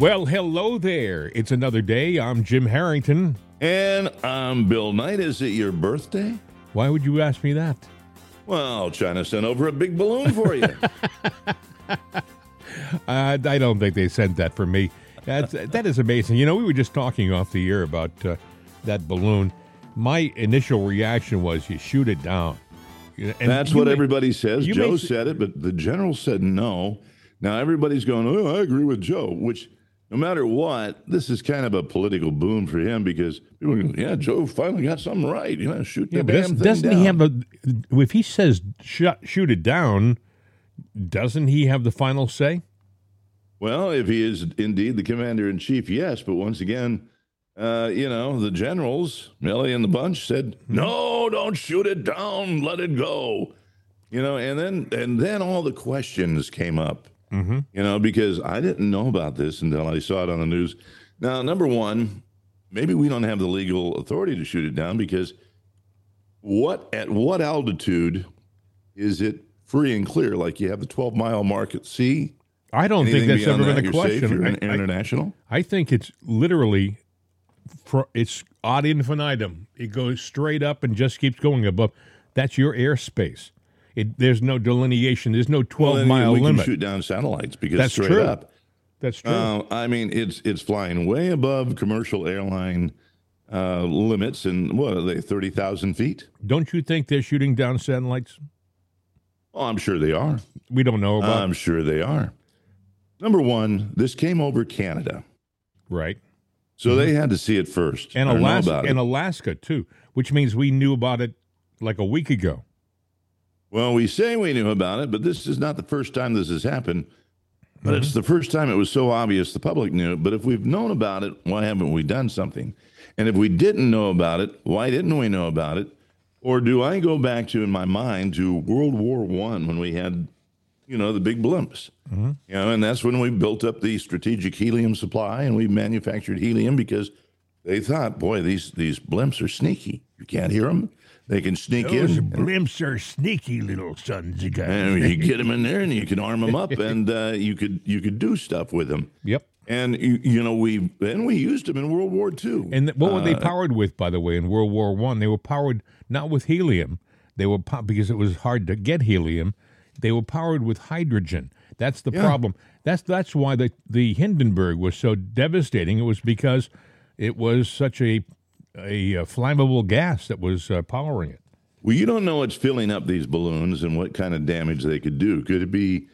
Well, hello there. It's another day. I'm Jim Harrington. And I'm Bill Knight. Is it your birthday? Why would you ask me that? Well, China sent over a big balloon for you. uh, I don't think they sent that for me. That's, that is amazing. You know, we were just talking off the air about uh, that balloon. My initial reaction was you shoot it down. And That's what may, everybody says. Joe may, said it, but the general said no. Now everybody's going, oh, I agree with Joe, which no matter what, this is kind of a political boom for him because people go, yeah, Joe finally got something right. You know, shoot yeah, the damn thing doesn't down. he have a? If he says shoot, shoot it down, doesn't he have the final say? Well, if he is indeed the commander in chief, yes. But once again, uh, you know, the generals, Milley and the bunch said, mm-hmm. no, don't shoot it down, let it go. You know, and then and then all the questions came up Mm-hmm. You know, because I didn't know about this until I saw it on the news. Now, number one, maybe we don't have the legal authority to shoot it down because what at what altitude is it free and clear? Like you have the 12 mile mark at sea. I don't Anything think that's ever been a question. I, international. I, I, think it's literally, for, it's ad infinitum. It goes straight up and just keeps going above. That's your airspace. It, there's no delineation. There's no 12 well, mile we limit. Can shoot down satellites because That's straight true. up. That's true. Uh, I mean, it's it's flying way above commercial airline uh, limits, and what are they? Thirty thousand feet. Don't you think they're shooting down satellites? Oh, I'm sure they are. We don't know about. I'm sure they are. Number one, this came over Canada, right? So mm-hmm. they had to see it first, and Alaska, and Alaska too, which means we knew about it like a week ago. Well, we say we knew about it, but this is not the first time this has happened. But mm-hmm. it's the first time it was so obvious the public knew it. But if we've known about it, why haven't we done something? And if we didn't know about it, why didn't we know about it? Or do I go back to in my mind to World War One when we had, you know, the big blimps? Mm-hmm. You know, and that's when we built up the strategic helium supply and we manufactured helium because they thought, boy, these these blimps are sneaky. You can't hear them. They can sneak in. Those in. blimps are sneaky little sons of guns. And you get them in there, and you can arm them up, and uh, you could you could do stuff with them. Yep. And you, you know we and we used them in World War II. And what were they uh, powered with, by the way? In World War One, they were powered not with helium. They were po- because it was hard to get helium. They were powered with hydrogen. That's the yeah. problem. That's that's why the the Hindenburg was so devastating. It was because it was such a a, flammable gas that was uh, powering it. Well, you don't know what's filling up these balloons and what kind of damage they could do. Could it be?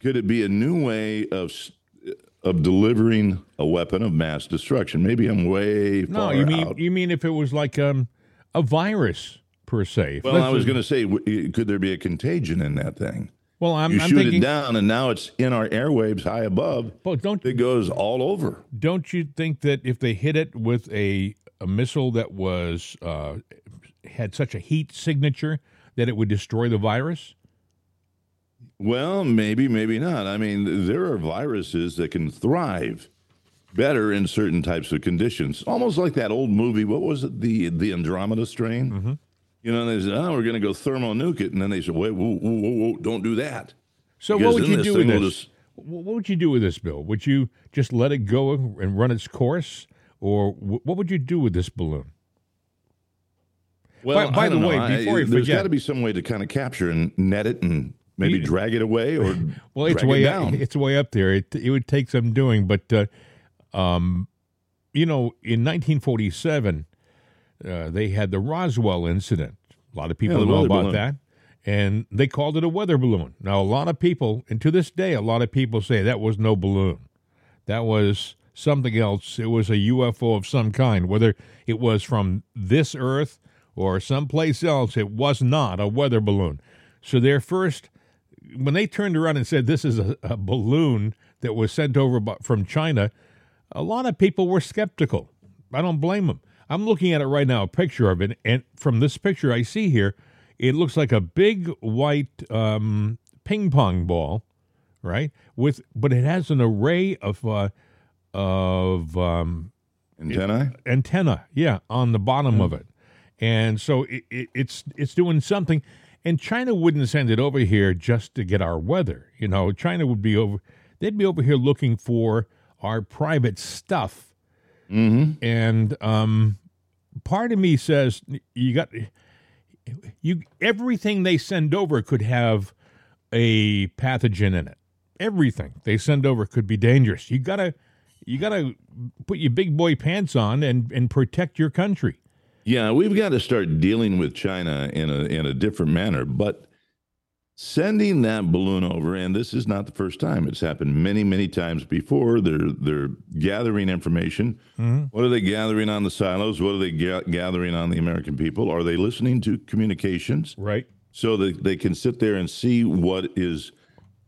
Could it be a new way of of delivering a weapon of mass destruction? Maybe I'm way no. You mean out. you mean if it was like um, a virus per se? Well, I was going to say, could there be a contagion in that thing? Well, I'm, you I'm shoot thinking, it down, and now it's in our airwaves high above. But don't it goes all over? Don't you think that if they hit it with a a missile that was uh, had such a heat signature that it would destroy the virus? Well, maybe, maybe not. I mean, there are viruses that can thrive better in certain types of conditions. Almost like that old movie. What was it? The the Andromeda strain. Mm-hmm. You know, they said, "Oh, we're going to go thermonuke it," and then they said, "Wait, whoa, whoa, whoa, whoa don't do that." So, because what would you do with this? Just... What would you do with this, Bill? Would you just let it go and run its course? Or w- what would you do with this balloon? Well, by, by the know. way, before I, you there's got to be some way to kind of capture and net it and maybe you, drag it away or well, it's way it down. Up, it's way up there. It it would take some doing, but uh, um, you know, in 1947, uh, they had the Roswell incident. A lot of people yeah, know about balloon. that, and they called it a weather balloon. Now, a lot of people, and to this day, a lot of people say that was no balloon. That was something else. It was a UFO of some kind, whether it was from this Earth or someplace else. It was not a weather balloon. So their first, when they turned around and said this is a, a balloon that was sent over from China, a lot of people were skeptical. I don't blame them. I'm looking at it right now, a picture of it, and from this picture I see here, it looks like a big white um, ping pong ball, right? With but it has an array of uh, of um, antennae. antenna, yeah, on the bottom mm. of it, and so it, it, it's it's doing something. And China wouldn't send it over here just to get our weather. You know, China would be over. They'd be over here looking for our private stuff. Mm-hmm. And um, part of me says you got you everything they send over could have a pathogen in it. Everything they send over could be dangerous. You gotta you gotta put your big boy pants on and and protect your country. Yeah, we've got to start dealing with China in a in a different manner. But sending that balloon over, and this is not the first time; it's happened many, many times before. They're they're gathering information. Mm-hmm. What are they gathering on the silos? What are they ga- gathering on the American people? Are they listening to communications Right. so that they can sit there and see what is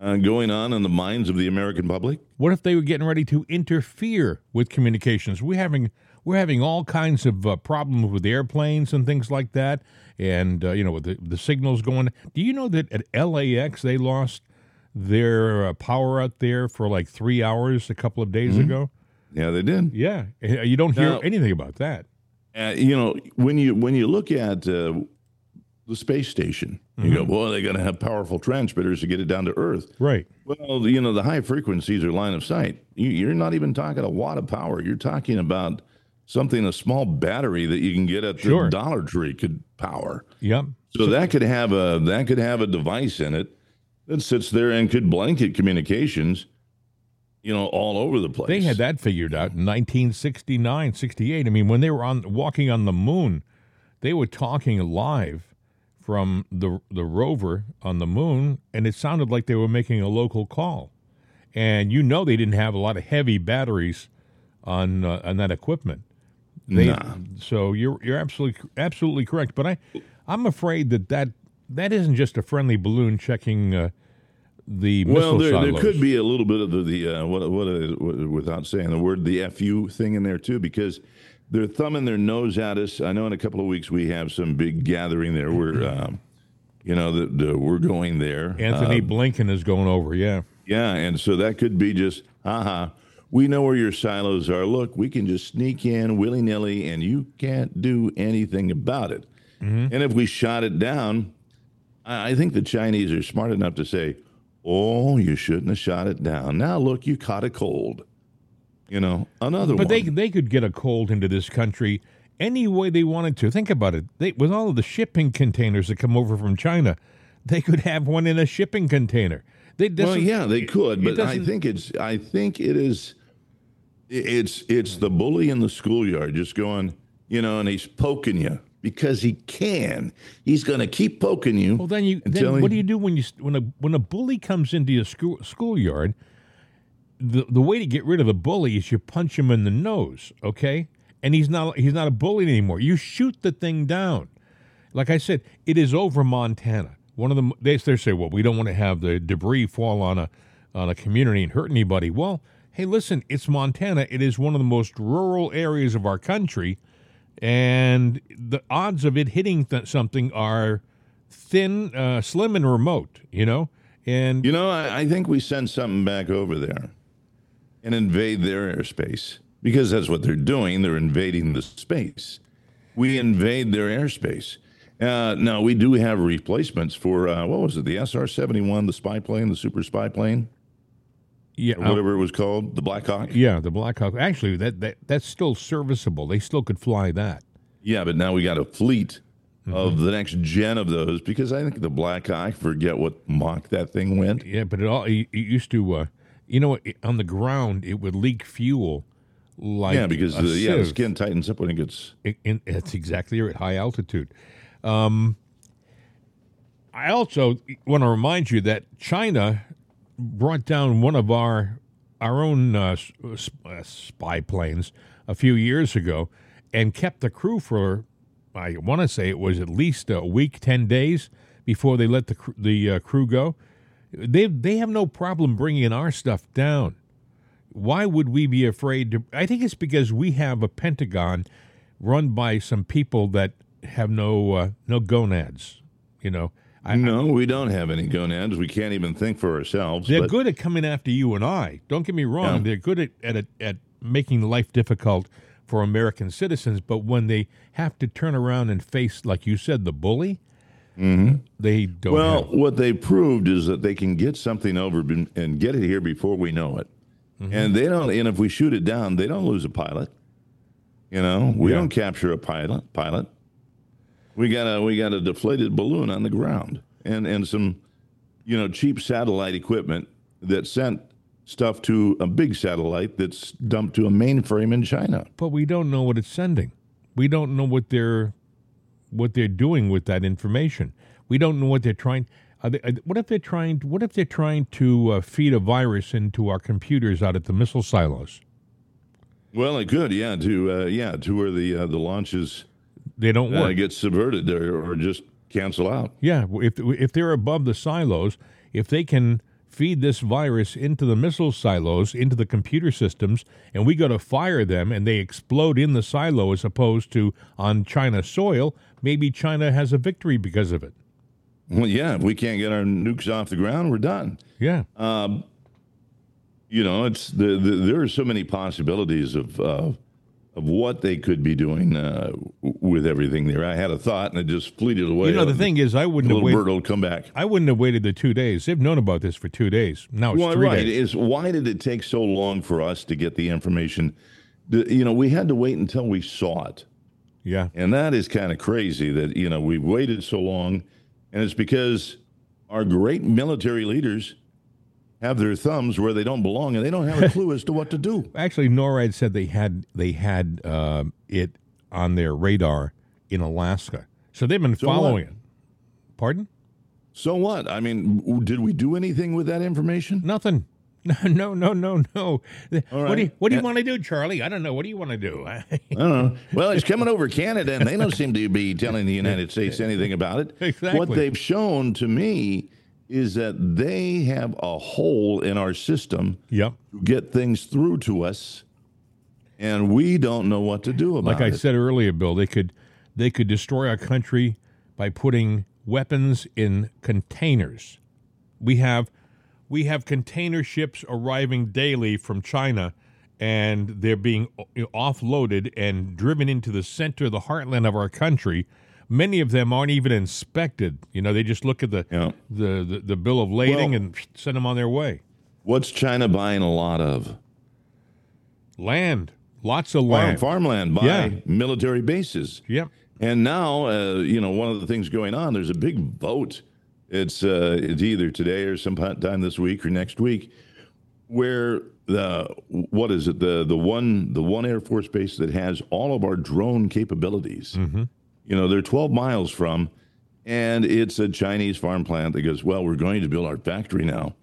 uh, going on in the minds of the American public? What if they were getting ready to interfere with communications? We're having we're having all kinds of uh, problems with airplanes and things like that, and uh, you know with the, the signals going. Do you know that at LAX they lost their uh, power out there for like three hours a couple of days ago? Yeah, they did. Yeah, Uh, you don't hear Now- anything about that. Uh, you know, when you when you look at uh, the space station, you go, mm-hmm. "Well, they got to have powerful transmitters to get it down to Earth." Right. Well, you know, the high frequencies are line of sight. You, you're not even talking a watt of power. You're talking about something a small battery that you can get at the Sure. Dollar Tree could power. Yep. So that could have a that could have a device in it that sits there and could blanket communications, you know, all over the place. They had that figured out in 1969, 68. I mean, when they were on walking on the moon, they were talking live from the the rover on the moon, and it sounded like they were making a local call. And you know they didn't have a lot of heavy batteries on uh, on that equipment. They, Nah. So you're you're absolutely absolutely correct. But I I'm afraid that that that isn't just a friendly balloon checking uh, the Well, there, there could be a little bit of the, the uh, what, what, what, without saying the word, the FU thing in there too, because they're thumbing their nose at us. I know in a couple of weeks we have some big gathering there. We're, um, you know, the, the, we're going there. Anthony Um, Blinken is going over. Yeah. yeah, and so that could be just, haha, we know where your silos are. Look, we can just sneak in willy nilly, and you can't do anything about it. And if we shot it down, I I think the Chinese are smart enough to say, "Oh, you shouldn't have shot it down." Now look, you caught a cold. You know, another But one. they they could get a cold into this country any way they wanted to. Think about it. They, with all of the shipping containers that come over from China, they could have one in a shipping container. They well, yeah, they could, but I think it's I think it is it's it's the bully in the schoolyard just going, you know, and he's poking you because he can. He's going to keep poking you. Well, then you then he- what do you do when you when a when a bully comes into your school schoolyard? The the way to get rid of the bully is you punch him in the nose, okay? And he's not he's not a bully anymore. You shoot the thing down. Like I said, it is over Montana. One of them they they say, well, we don't want to have the debris fall on a on a community and hurt anybody. Well, hey, listen, it's Montana. It is one of the most rural areas of our country, and the odds of it hitting th- something are thin, uh, slim, and remote. You know, and You know, I, I think we send something back over there and invade their airspace because that's what they're doing. They're invading the space. We invade their airspace. Uh, now, we do have replacements for, uh, what was it, the SR 71, the spy plane, the super spy plane, yeah, or whatever it was called, the Black Hawk? yeah, the Black Hawk. Actually, that, that that's still serviceable. They still could fly that. Yeah, but now we got a fleet of the next gen of those because I think the Black Hawk, forget what Mach that thing went. Yeah, but it all it, it used to. Uh, you know, on the ground, it would leak fuel. Like yeah, because the, yeah, the skin tightens up when it gets. It, it's exactly right, high altitude. Um, I also want to remind you that China brought down one of our our own uh, uh, spy planes a few years ago and kept the crew for I want to say it was at least a week, ten days before they let the the uh, crew go. They they have no problem bringing our stuff down why would we be afraid to i think it's because we have a pentagon run by some people that have no uh, no gonads you know I, no, we don't have any gonads. We can't even think for ourselves. they're but- good at coming after you and i don't get me wrong Yeah. they're good at, at at making life difficult for american citizens but when they have to turn around and face like you said the bully they don't Mm-hmm. Well, have- what they proved is that they can get something over and get it here before we know it. and they don't. And if we shoot it down, they don't lose a pilot. You know, we Yeah. don't capture a pilot. Pilot. We got a we got a deflated balloon on the ground, and and some, you know, cheap satellite equipment that sent stuff to a big satellite that's dumped to a mainframe in China. But we don't know what it's sending. We don't know what they're what they're doing with that information. We don't know what they're trying. Are they, what if they're trying? What if they're trying to uh, feed a virus into our computers out at the missile silos? Well, it could, yeah, to uh, yeah, to where the uh, the launches They don't uh, work. get subverted or, or just cancel out. Yeah, if if they're above the silos, if they can feed this virus into the missile silos, into the computer systems, and we go to fire them and they explode in the silo as opposed to on China soil, maybe China has a victory because of it. Well, yeah, if we can't get our nukes off the ground, we're done. Yeah. You know, it's the, the there are so many possibilities of uh, of what they could be doing uh, with everything there. I had a thought and it just fleeted away. you know, the thing is, I wouldn't have little waited. bird will come back. I wouldn't have waited the two days. They've known about this for two days. Now it's Well, three right. days. Is why did it take so long for us to get the information? You know, we had to wait until we saw it. Yeah. And that is kind of crazy that, you know, we've waited so long. And it's because our great military leaders have their thumbs where they don't belong and they don't have a clue as to what to do. Actually, NORAD said they had they had uh, it on their radar in Alaska, so they've been So what? following it. Pardon? So what? I mean, did we do anything with that information? Nothing. No, no, no, no, no. What do you. What do you want to do, Charlie? I don't know. What do you want to do? I don't know. Well, it's coming over Canada, and they don't seem to be telling the United States anything about it. Exactly. What they've shown to me is that they have a hole in our system yep. to get things through to us, and we don't know what to do about it. Like I it. said earlier, Bill, they could they could destroy our country by putting weapons in containers. We have we have container ships arriving daily from China and they're being offloaded and driven into the center the heartland of our country. Many of them aren't even inspected. You know, they just look at the Yeah. the, the, the bill of lading Well- and send them on their way. What's China buying a lot of? Land, lots of Farm, land. farmland by Yeah. military bases. Yep. And now, uh, you know, one of the things going on, there's a big vote. It's uh, it's either today or sometime this week or next week, where the what is it the the one the one Air Force base that has all of our drone capabilities. You know, they're 12 miles from, and it's a Chinese farm plant that goes, well, we're going to build our factory now,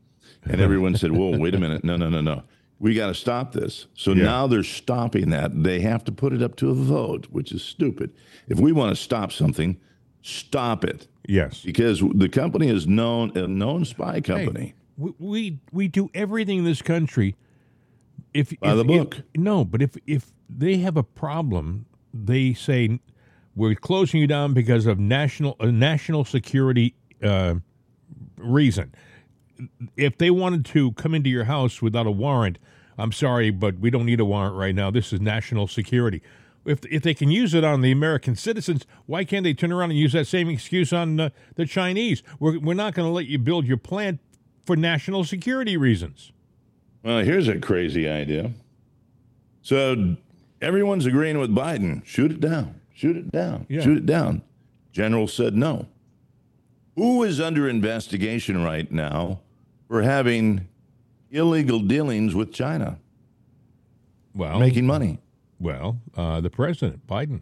and everyone said, whoa, wait a minute, no, no, no, no. We got to stop this. So Yeah. now they're stopping that. They have to put it up to a vote, which is stupid. If we want to stop something, stop it Yes. because the company is known a known spy company. we, we we do everything in this country. If By if- the if- book. no, but if if they have a problem, they say we're closing you down because of national a national security uh, reason. If they wanted to come into your house without a warrant, I'm sorry, but we don't need a warrant right now. This is national security. If if they can use it on the American citizens, why can't they turn around and use that same excuse on uh, the Chinese? We're we're not going to let you build your plant for national security reasons. Well, here's a crazy idea. So everyone's agreeing with Biden. Shoot it down. Shoot it down. Yeah. Shoot it down. General said no. Who is under investigation right now for having illegal dealings with China, Well, making money? Well, uh, the president Biden.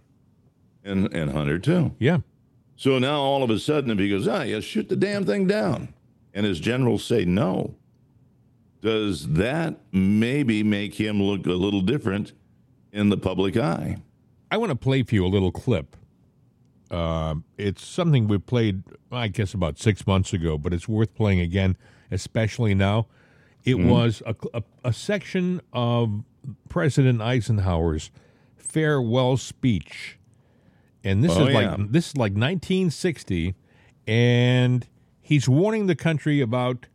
And, and Hunter, too. Yeah, So now all of a sudden, if he goes, ah, yeah, shoot the damn thing down, and his generals say no, does that maybe make him look a little different in the public eye? I want to play for you a little clip. Um, it's something we played, I guess, about six months ago, but it's worth playing again, especially now. It Mm-hmm. was a, a, a section of President Eisenhower's farewell speech, and this Oh, is like this is like 1960, and he's warning the country about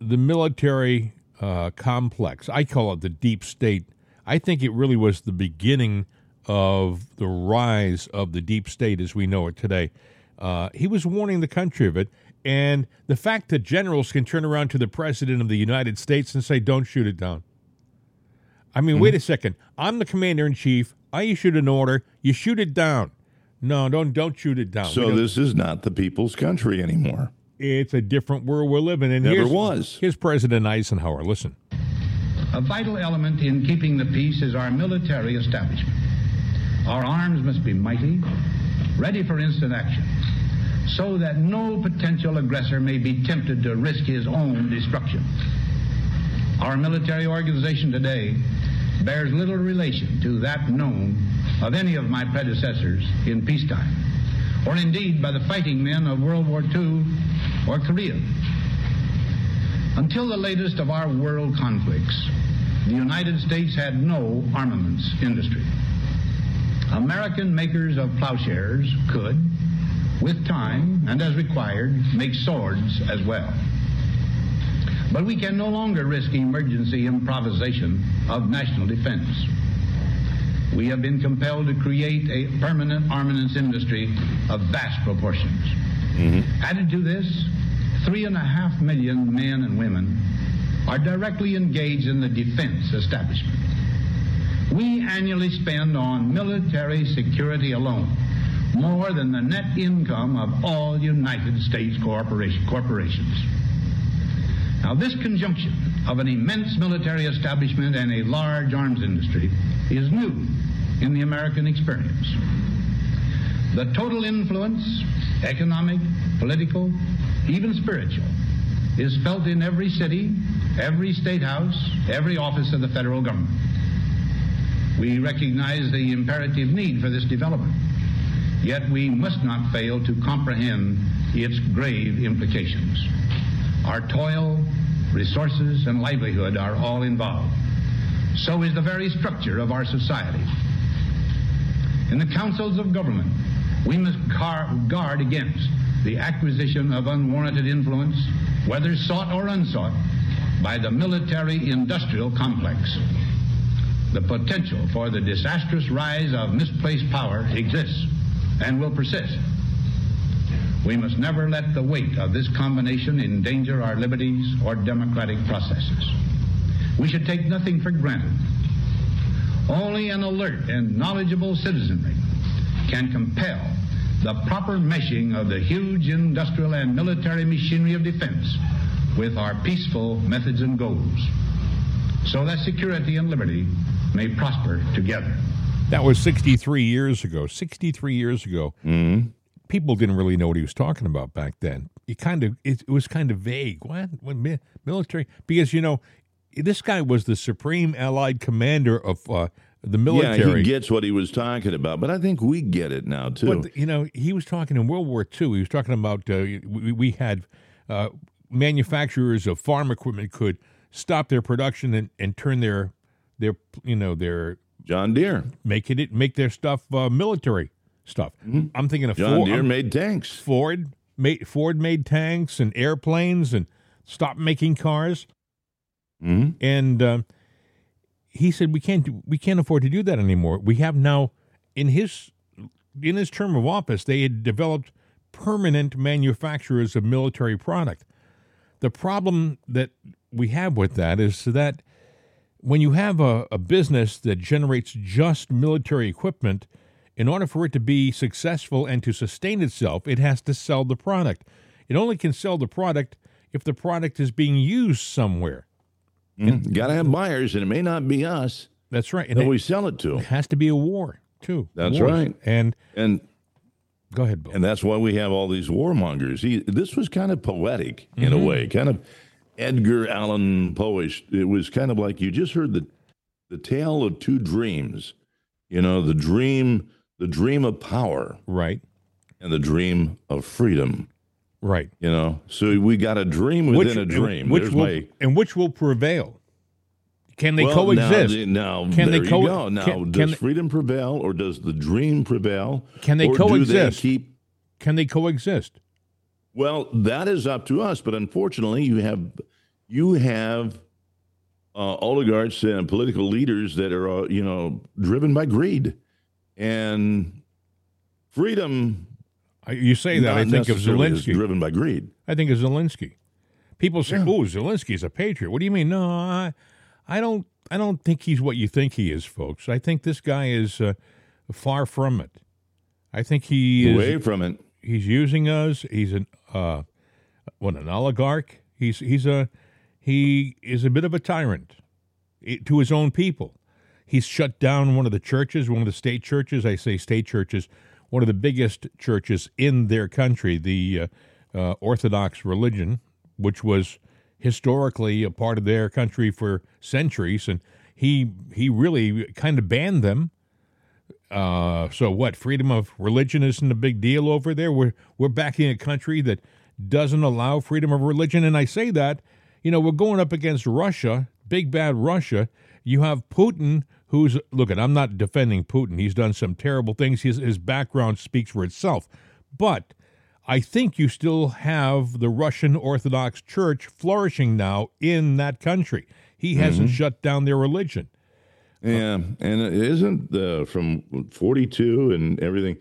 the military uh, complex. I call it the deep state. I think it really was the beginning of the rise of the deep state as we know it today. Uh, he was warning the country of it. And the fact that generals can turn around to the president of the United States and say, don't shoot it down. I mean, wait mm-hmm. a second. I'm the commander in chief. I issued an order. You shoot it down. No, don't don't shoot it down. So this is not the people's country anymore. it's a different world we're living in. Never here's, was. Here's President Eisenhower. Listen. A vital element in keeping the peace is our military establishment. Our arms must be mighty, ready for instant action, so that no potential aggressor may be tempted to risk his own destruction. Our military organization today bears little relation to that known of any of my predecessors in peacetime, or indeed by the fighting men of World War II or Korea. Until the latest of our world conflicts, the United States had no armaments industry. American makers of plowshares could, with time and as required, make swords as well. But we can no longer risk emergency improvisation of national defense. We have been compelled to create a permanent armaments industry of vast proportions. Mm-hmm. Added to this, three and a half million men and women are directly engaged in the defense establishment. We annually spend on military security alone more than the net income of all United States corporation, corporations. Now, this conjunction of an immense military establishment and a large arms industry is new in the American experience. The total influence, economic, political, even spiritual, is felt in every city, every state house, every office of the federal government. We recognize the imperative need for this development, yet we must not fail to comprehend its grave implications. Our toil, resources, and livelihood are all involved. So is the very structure of our society. In the councils of government, we must guard against the acquisition of unwarranted influence, whether sought or unsought, by the military industrial complex. The potential for the disastrous rise of misplaced power exists and will persist. We must never let the weight of this combination endanger our liberties or democratic processes. We should take nothing for granted. Only an alert and knowledgeable citizenry can compel the proper meshing of the huge industrial and military machinery of defense with our peaceful methods and goals, so that security and liberty may prosper together. That was 63 years ago. 63 years ago. Mm-hmm. People didn't really know what he was talking about back then. It kind of it, it was kind of vague. What? What mi- military? Because you know, this guy was the supreme Allied commander of uh, the military. Yeah, he gets what he was talking about, but I think we get it now too. But you know, he was talking in World War II. He was talking about uh, we, we had uh, manufacturers of farm equipment could stop their production and, and turn their their you know their John Deere. make it make their stuff uh, military stuff. I'm thinking of Mm-hmm. John Ford, Deere I'm- made tanks. Ford made Ford made tanks and airplanes and stopped making cars. hmm And um, he said we can't do, we can't afford to do that anymore. We have now in his in his term of office they had developed permanent manufacturers of military product. The problem that we have with that is that when you have a, a business that generates just military equipment, in order for it to be successful and to sustain itself, it has to sell the product. It only can sell the product if the product is being used somewhere. Mm-hmm. Got to have buyers, and it may not be us That's right. And that it we sell it to. has to be a war, too. That's Wars. right. And And go ahead, Bill. and that's why we have all these warmongers. He, this was kind of poetic in a mm-hmm. way, kind of Edgar Allan Poish. It was kind of like you just heard the the tale of two dreams. You know, the dream, the dream of power, right. and the dream of freedom. Right. You know, so we got a dream within a dream. Which There's will, my and which will prevail? Can they well, coexist? Now, now Can they co- you go. Now, can- does can- freedom prevail, or does the dream prevail? Can they coexist? Do they keep Can they coexist? Well, that is up to us, but unfortunately, you have you have uh, oligarchs and political leaders that are uh, you know driven by greed and freedom. You say that. I think of Zelensky. driven by greed. I think of Zelensky. People say, Yeah. "Oh, Zelensky's a patriot." What do you mean? No, I, I don't I don't think he's what you think he is, folks. I think this guy is uh, far from it. I think he is Away from it. he's using us. He's an uh, what an oligarch. He's he's a he is a bit of a tyrant eh, to his own people. He's shut down one of the churches, one of the state churches. I say state churches, one of the biggest churches in their country, the uh, uh, Orthodox religion, which was historically a part of their country for centuries, and he he really kind of banned them. Uh, so what? Freedom of religion isn't a big deal over there. We're we're backing a country that doesn't allow freedom of religion, and I say that you know we're going up against Russia, big bad Russia. You have Putin, who's look at. I'm not defending Putin. He's done some terrible things. His his background speaks for itself, but I think you still have the Russian Orthodox Church flourishing now in that country. He hasn't shut down their religion. Yeah, and it isn't uh, from 42 and everything.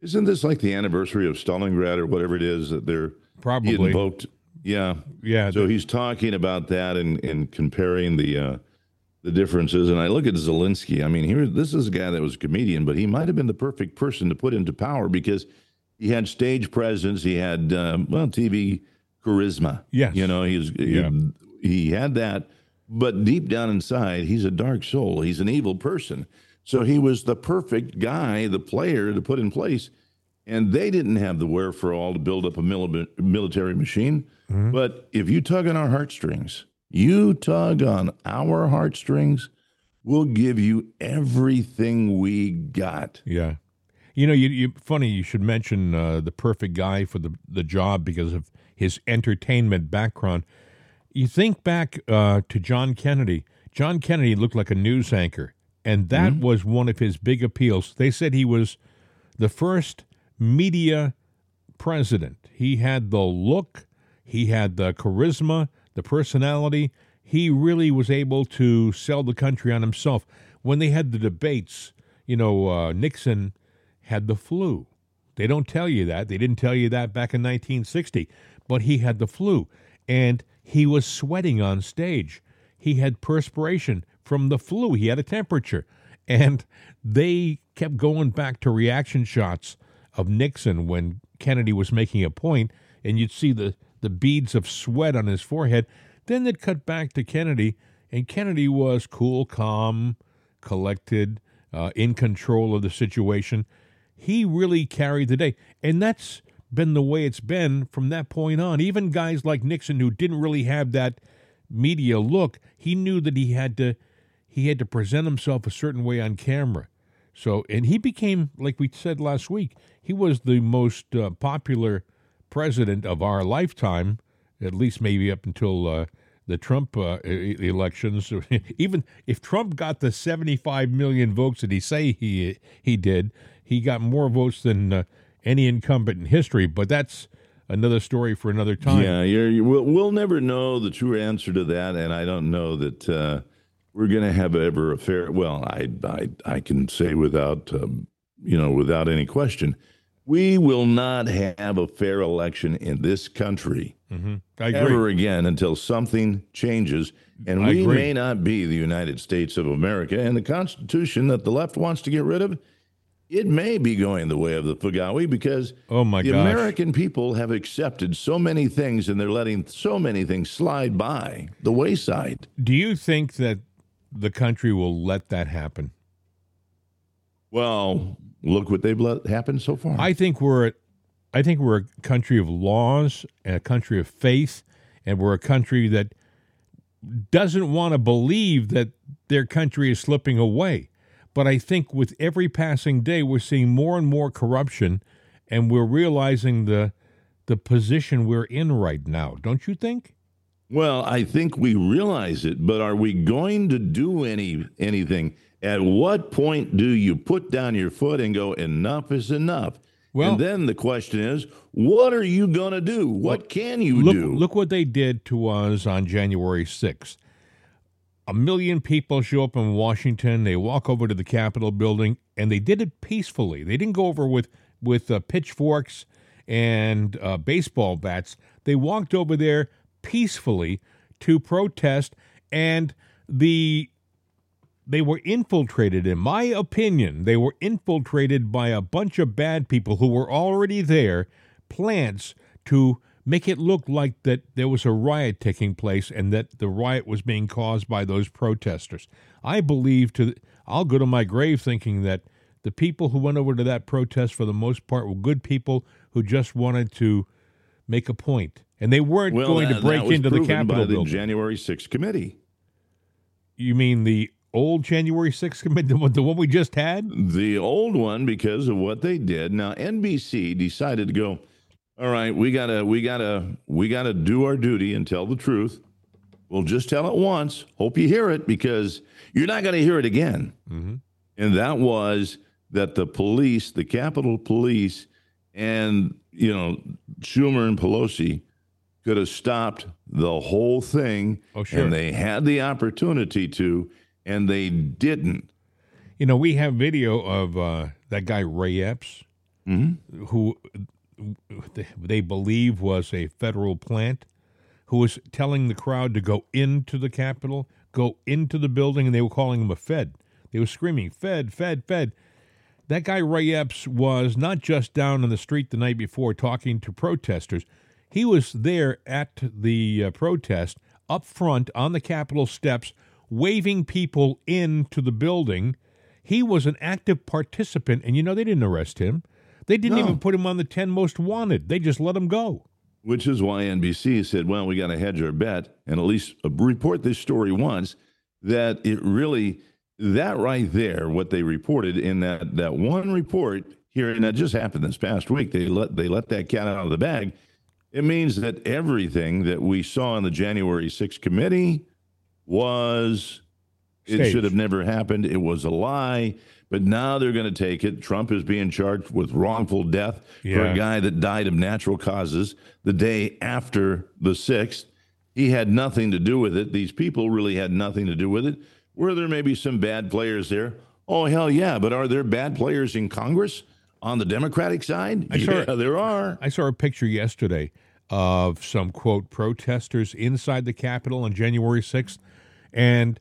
Isn't this like the anniversary of Stalingrad or whatever it is that they're Probably, invoked? Yeah, yeah. So he's talking about that and, and comparing the uh, the differences. And I look at Zelensky. I mean, here this is a guy that was a comedian, but he might have been the perfect person to put into power because he had stage presence. He had um, well TV charisma. Yes. you know he's Yeah. he, he had that, but deep down inside, he's a dark soul. He's an evil person. So he was the perfect guy, the player to put in place. And they didn't have the wherewithal to build up a military machine. But if you tug on our heartstrings, you tug on our heartstrings, we'll give you everything we got. Yeah. You know, you, you funny you should mention uh, the perfect guy for the the job because of his entertainment background. You think back uh, to John Kennedy. John Kennedy looked like a news anchor, and that was one of his big appeals. They said he was the first media president. He had the look, he had the charisma, the personality. He really was able to sell the country on himself. When they had the debates, you know, uh, Nixon had the flu. They don't tell you that. They didn't tell you that back in 1960, but he had the flu and he was sweating on stage. He had perspiration from the flu. He had a temperature. And they kept going back to reaction shots of Nixon when Kennedy was making a point, and you'd see the, the beads of sweat on his forehead. Then they'd cut back to Kennedy, and Kennedy was cool, calm, collected, uh, in control of the situation. He really carried the day. And that's been the way it's been from that point on. Even guys like Nixon, who didn't really have that media look, he knew that he had to he had to present himself a certain way on camera. So, and he became, like we said last week, he was the most uh, popular president of our lifetime, at least maybe up until uh, the Trump uh, elections. Even if Trump got the 75 million votes that he say he he did, he got more votes than uh, any incumbent in history. But that's another story for another time. Yeah, you we'll, we'll never know the true answer to that, and I don't know that uh, we're going to have ever a fair. Well, I I I can say without um, you know without any question, we will not have a fair election in this country hmm agree. ever again until something changes. And I we agree. may not be the United States of America. And the Constitution that the left wants to get rid of, it may be going the way of the Fugawi because Oh my the gosh. American people have accepted so many things and they're letting so many things slide by the wayside. Do you think that the country will let that happen? Well, look what they've let happen so far. I think we're a- I think we're a country of laws and a country of faith, and we're a country that doesn't want to believe that their country is slipping away. But I think with every passing day, we're seeing more and more corruption, and we're realizing the the position we're in right now. Don't you think? Well, I think we realize it, but are we going to do any anything? At what point do you put down your foot and go, enough is enough? Well- and then the question is, what are you going to do? What can you look, do? look what they did to us on January 6th. A million people show up in Washington. They walk over to the Capitol building, and they did it peacefully. They didn't go over with with uh, pitchforks and uh, baseball bats. They walked over there peacefully to protest, and the they were infiltrated in my opinion they were infiltrated by a bunch of bad people who were already there plants to make it look like that there was a riot taking place and that the riot was being caused by those protesters. I believe to i'll go to my grave thinking that the people who went over to that protest for the most part were good people who just wanted to make a point. And they weren't Well, going that- to break into the capitol by the building. January 6th committee. you mean the old january 6th committee the one- the one we just had The old one, because of what they did. Now NBC decided to go. All right, we gotta, we gotta, we gotta do our duty and tell the truth. We'll just tell it once. Hope you hear it because you're not going to hear it again. Mm-hmm. And that was that the police, the Capitol Police, and you know Schumer and Pelosi could have stopped the whole thing. Oh, sure. And they had the opportunity to, and they didn't. You know, we have video of uh, that guy Ray Epps, who they believe was a federal plant, who was telling the crowd to go into the Capitol, go into the building, and they were calling him a Fed. They were screaming, Fed, Fed, Fed. That guy Ray Epps was not just down on the street the night before talking to protesters. He was there at the uh, protest up front on the Capitol steps, waving people into the building. He was an active participant, and you know, they didn't arrest him. They didn't No. even put him on the 10 most wanted. They just let him go. Which is why NBC said, well, we got to hedge our bet and at least uh, report this story once that it really, that right there, what they reported in that, that one report here, and that just happened this past week, they let, they let that cat out of the bag. It means that everything that we saw in the January 6th committee was, it should have never happened. It was a lie. But now they're going to take it. Trump is being charged with wrongful death for a guy that died of natural causes the day after the 6th. He had nothing to do with it. These people really had nothing to do with it. Were there maybe some bad players there? Oh, hell yeah. But are there bad players in Congress on the Democratic side? I saw- yeah, there are. I saw a picture yesterday of some quote protesters inside the Capitol on January 6th, and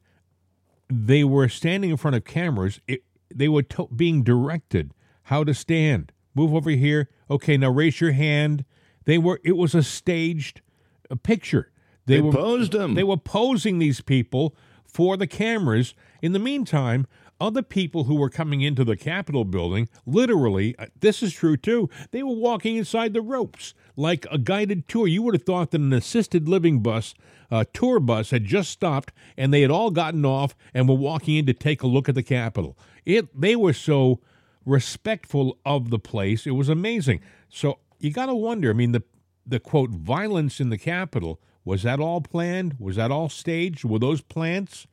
they were standing in front of cameras. It, they were to- being directed how to stand. Move over here. Okay, now raise your hand. They were. It was a staged uh, picture. They, They were posed them. They were posing these people for the cameras. In the meantime, other people who were coming into the Capitol building, literally, uh, this is true too, they were walking inside the ropes like a guided tour. You would have thought that an assisted living bus, a tour bus, had just stopped and they had all gotten off and were walking in to take a look at the Capitol. It, they were so respectful of the place. It was amazing. So you got to wonder. I mean, the the quote violence in the Capitol was that all planned? Was that all staged? Were those plants?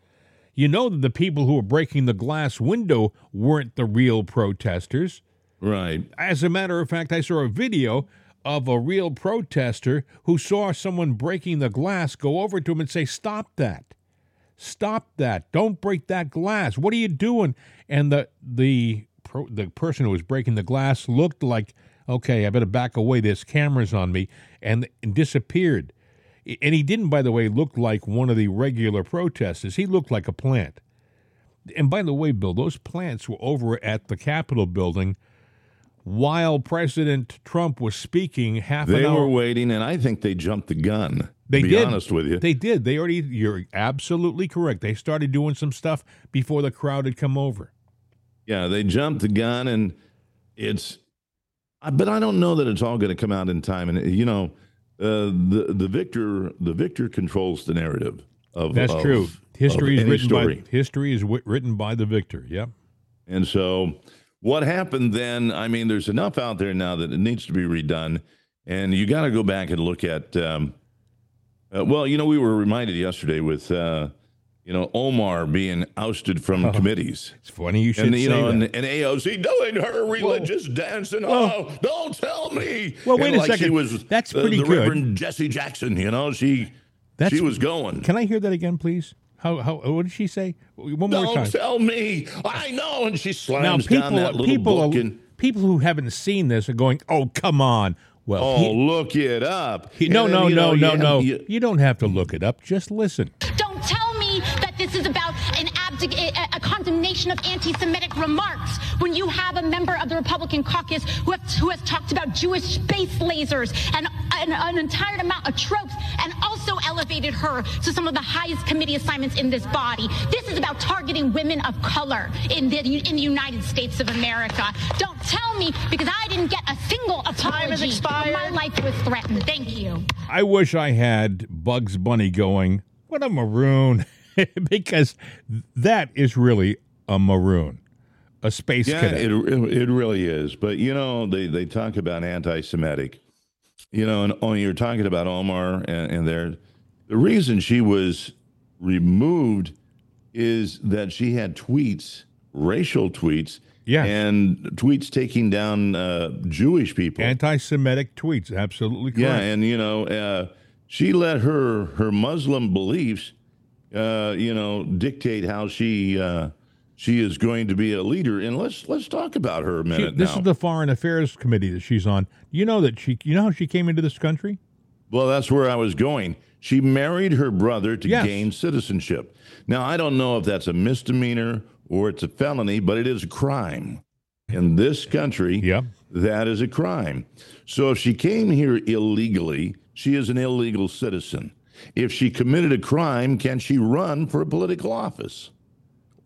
You know that the people who were breaking the glass window weren't the real protesters. right. As a matter of fact, I saw a video of a real protester who saw someone breaking the glass go over to him and say, Stop that. Stop that. Don't break that glass. What are you doing? And the the pro, the person who was breaking the glass looked like, okay, I better back away. There's cameras on me, and, and disappeared. And he didn't, by the way, look like one of the regular protesters. He looked like a plant. And by the way, Bill, those plants were over at the Capitol building while President Trump was speaking half They an hour. were waiting, and I think they jumped the gun. They to be did. honest with you. They did. They already. You're absolutely correct. They started doing some stuff before the crowd had come over. Yeah, they jumped the gun, and it's. But I don't know that it's all going to come out in time. And you know, uh, the the victor the victor controls the narrative of. That's of- true. History of is written story. by history is wi- written by the victor. Yep. And so, what happened then? I mean, there's enough out there now that it needs to be redone, and you got to go back and look at. Um, uh, well, you know, we were reminded yesterday with, uh, you know, Omar being ousted from committees. It's funny you should and say you know, that. and, and AOC doing her religious dance, and Whoa. oh, don't tell me. Well, And wait a like She second. was That's uh, pretty the good. Reverend Jesse Jackson. You know, she That's- she was going. Can I hear that again, please? How how what did she say? One more Don't time. tell me. I know. And she slams now down people that little people book are, and. people who haven't seen this are going, "Oh, come on." Well, Oh, he- look it up. he- no, then, no, no, know, no, you no. have- you- You don't have to look it up. Just listen. Don't tell me that this is about an abdic- a condemnation of anti-Semitic remarks. When you have a member of the Republican caucus who, have, who has talked about Jewish space lasers and an, an entire amount of tropes, and also elevated her to some of the highest committee assignments in this body. This is about targeting women of color in the in the United States of America. Don't tell me because I didn't get a single apology. Time has expired. My life was threatened. Thank you. I wish I had Bugs Bunny going, what a maroon, because that is really a maroon, a space yeah, cadet. it it really is. But you know, they they talk about anti-Semitic, you know, and oh, you're talking about Omar and, and there, the reason she was removed is that she had tweets, racial tweets, Yeah. and tweets taking down uh, Jewish people. Anti-Semitic tweets, absolutely correct. Yeah, and you know, uh, she let her her Muslim beliefs, uh, you know, dictate how she uh, she is going to be a leader. And let's let's talk about her a She- minute this now. is the Foreign Affairs Committee that she's on. You know that she, you know how she came into this country? well, that's where I was going. She married her brother to Yes. gain citizenship. Now, I don't know if that's a misdemeanor or it's a felony, but it is a crime in this country. Yep. That is a crime. So if she came here illegally, she is an illegal citizen. If she committed a crime, can she run for a political office?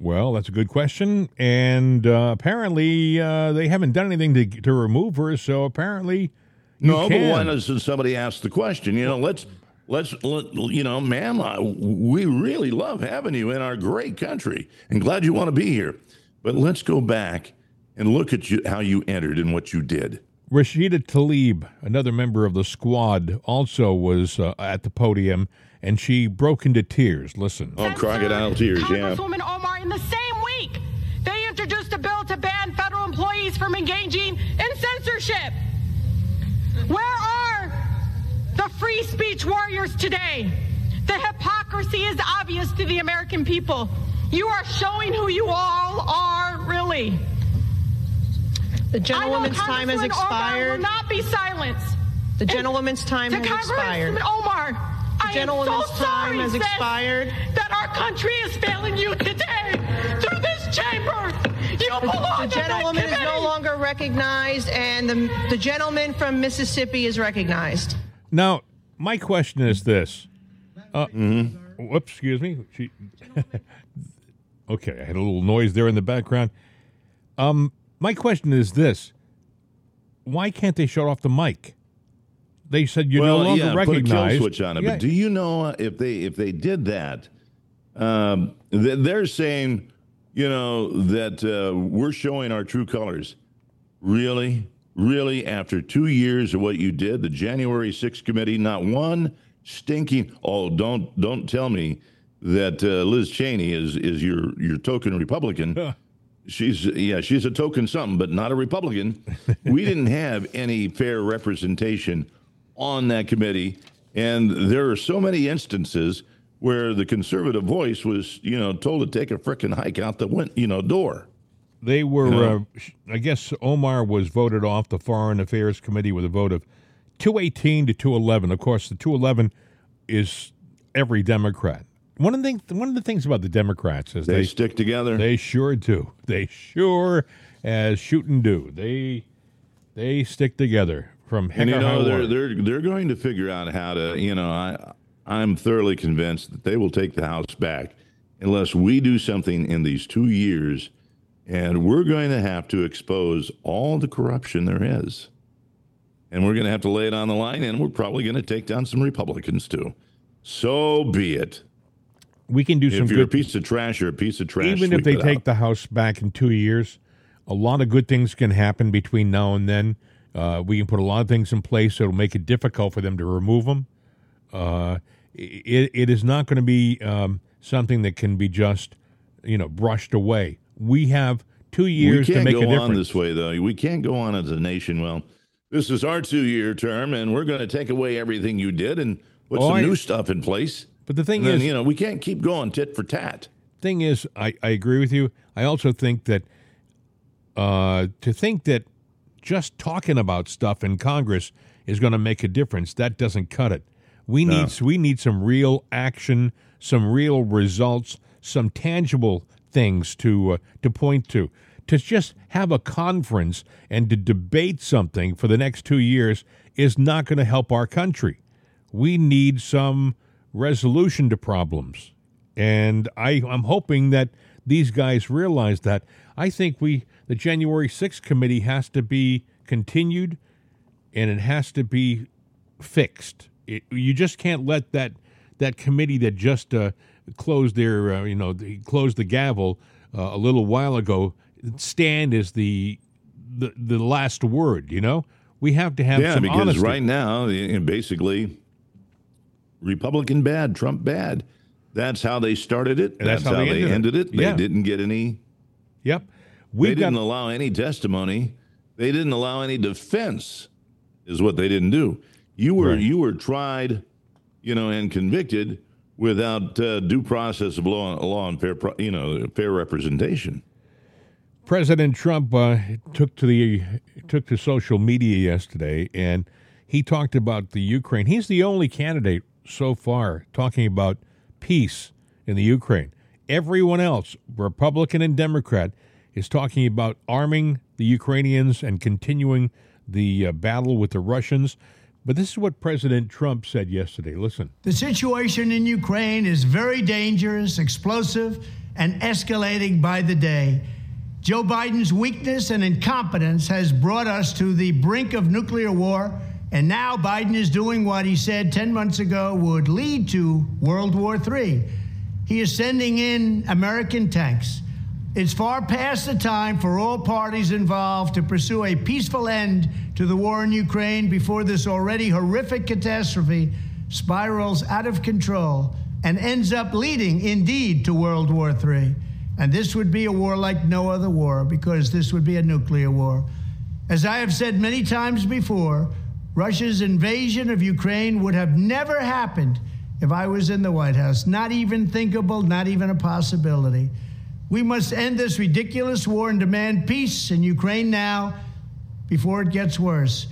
Well, that's a good question, and uh, apparently uh, they haven't done anything to to remove her. So apparently, no, can. but why doesn't somebody ask the question? You know, let's let's let, you know, ma'am, I, we really love having you in our great country, and glad you want to be here. But let's go back and look at you, how you entered and what you did. Rashida Tlaib, another member of the squad, also was uh, at the podium, and she broke into tears. Listen. Oh, crocodile tears, yeah. Congresswoman Omar, in the same week, they introduced a bill to ban federal employees from engaging in censorship. Where are the free speech warriors today? The hypocrisy is obvious to the American people. You are showing who you all are, really. The gentlewoman's time has Congresswoman Omar expired. will not be silenced. The gentlewoman's time to has expired. Congresswoman Omar, I gentlewoman's so time has sis, expired. That our country is failing you today through this chamber. You belong The in that gentlewoman is no longer recognized, and the, the gentleman from Mississippi is recognized. Now, my question is this. Uh, Whoops, excuse me. She, okay, I had a little noise there in the background. Um, my question is this: Why can't they shut off the mic? They said you're well, no longer yeah, put a kill switch on it. Yeah. But do you know uh, if they if they did that, um, th- they're saying, you know, that uh, we're showing our true colors. Really, really, after two years of what you did, the January 6th committee, not one stinking. Oh, don't don't tell me that uh, Liz Cheney is is your your token Republican. She's yeah, she's a token something, but not a Republican. we didn't have any fair representation on that committee, and there are so many instances where the conservative voice was, you know, told to take a frickin' hike out the win- you know door. They were, You know? uh, I guess Omar was voted off the Foreign Affairs Committee with a vote of 218 to 211. Of course, the 211 is every Democrat. One of the things, one of the things about the Democrats is They, they stick together. they sure do. They sure as shoot and do. They they stick together from heck and you know they're they're they're going to figure out how to you know I I'm thoroughly convinced that they will take the House back unless we do something in these two years, and we're going to have to expose all the corruption there is, and we're going to have to lay it on the line, and we're probably going to take down some Republicans too. So be it. we can do some If you're a piece of trash, you're a piece of trash. even if they take out. the House back in two years, a lot of good things can happen between now and then. Uh, we can put a lot of things in place that'll make it difficult for them to remove them. Uh, it, it is not going to be um, something that can be just, you know, brushed away. We have two years we to can't make go a difference. on this way though we can't go on as a nation well this is our two-year term and we're going to take away everything you did and put Oh, some I- new stuff in place but the thing and then, is, you know we can't keep going tit for tat thing is, I, I agree with you. I also think that uh, to think that just talking about stuff in Congress is going to make a difference, that doesn't cut it. We need we need some real action, some real results, some tangible things to uh, to point to. To just have a conference and to debate something for the next two years is not going to help our country. We need some resolution to problems, and I, I'm hoping that these guys realize that. I think we the January 6th committee has to be continued, and it has to be fixed. It, you just can't let that that committee that just uh, closed their uh, you know closed the gavel uh, a little while ago stand as the the the last word. You know, we have to have yeah, some because honesty. right now, basically, Republican bad, Trump bad. That's how they started it. That's That's, how how, they they ended ended it. it. They Yeah. didn't get any. Yep, They we got didn't allow any testimony. They didn't allow any defense. Is what they didn't do. You were Right. you were tried, you know, and convicted without uh, due process of law, law and fair, pro- you know, fair representation. President Trump uh, took to the took to social media yesterday, and he talked about the Ukraine. He's the only candidate so far talking about peace in the Ukraine. Everyone else, Republican and Democrat, is talking about arming the Ukrainians and continuing the uh, battle with the Russians. But this is what President Trump said yesterday. Listen. The situation in Ukraine is very dangerous, explosive, and escalating by the day. Joe Biden's weakness and incompetence has brought us to the brink of nuclear war, and now Biden is doing what he said 10 months ago would lead to World War III. He is sending in American tanks. It's far past the time for all parties involved to pursue a peaceful end to the war in Ukraine before this already horrific catastrophe spirals out of control and ends up leading, indeed, to World War III. And this would be a war like no other war because this would be a nuclear war. As I have said many times before, Russia's invasion of Ukraine would have never happened if I was in the White House. Not even thinkable, not even a possibility. We must end this ridiculous war and demand peace in Ukraine now before it gets worse.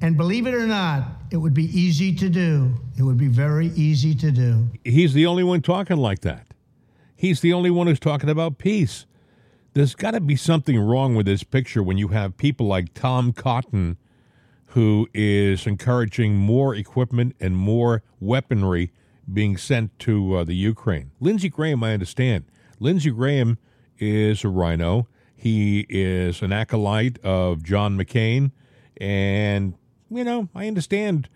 And believe it or not, it would be easy to do. It would be very easy to do. He's the only one talking like that. He's the only one who's talking about peace. There's got to be something wrong with this picture when you have people like Tom Cotton, who is encouraging more equipment and more weaponry being sent to uh, the Ukraine. Lindsey Graham, I understand. Lindsey Graham is a RINO. He is an acolyte of John McCain. And, you know, I understand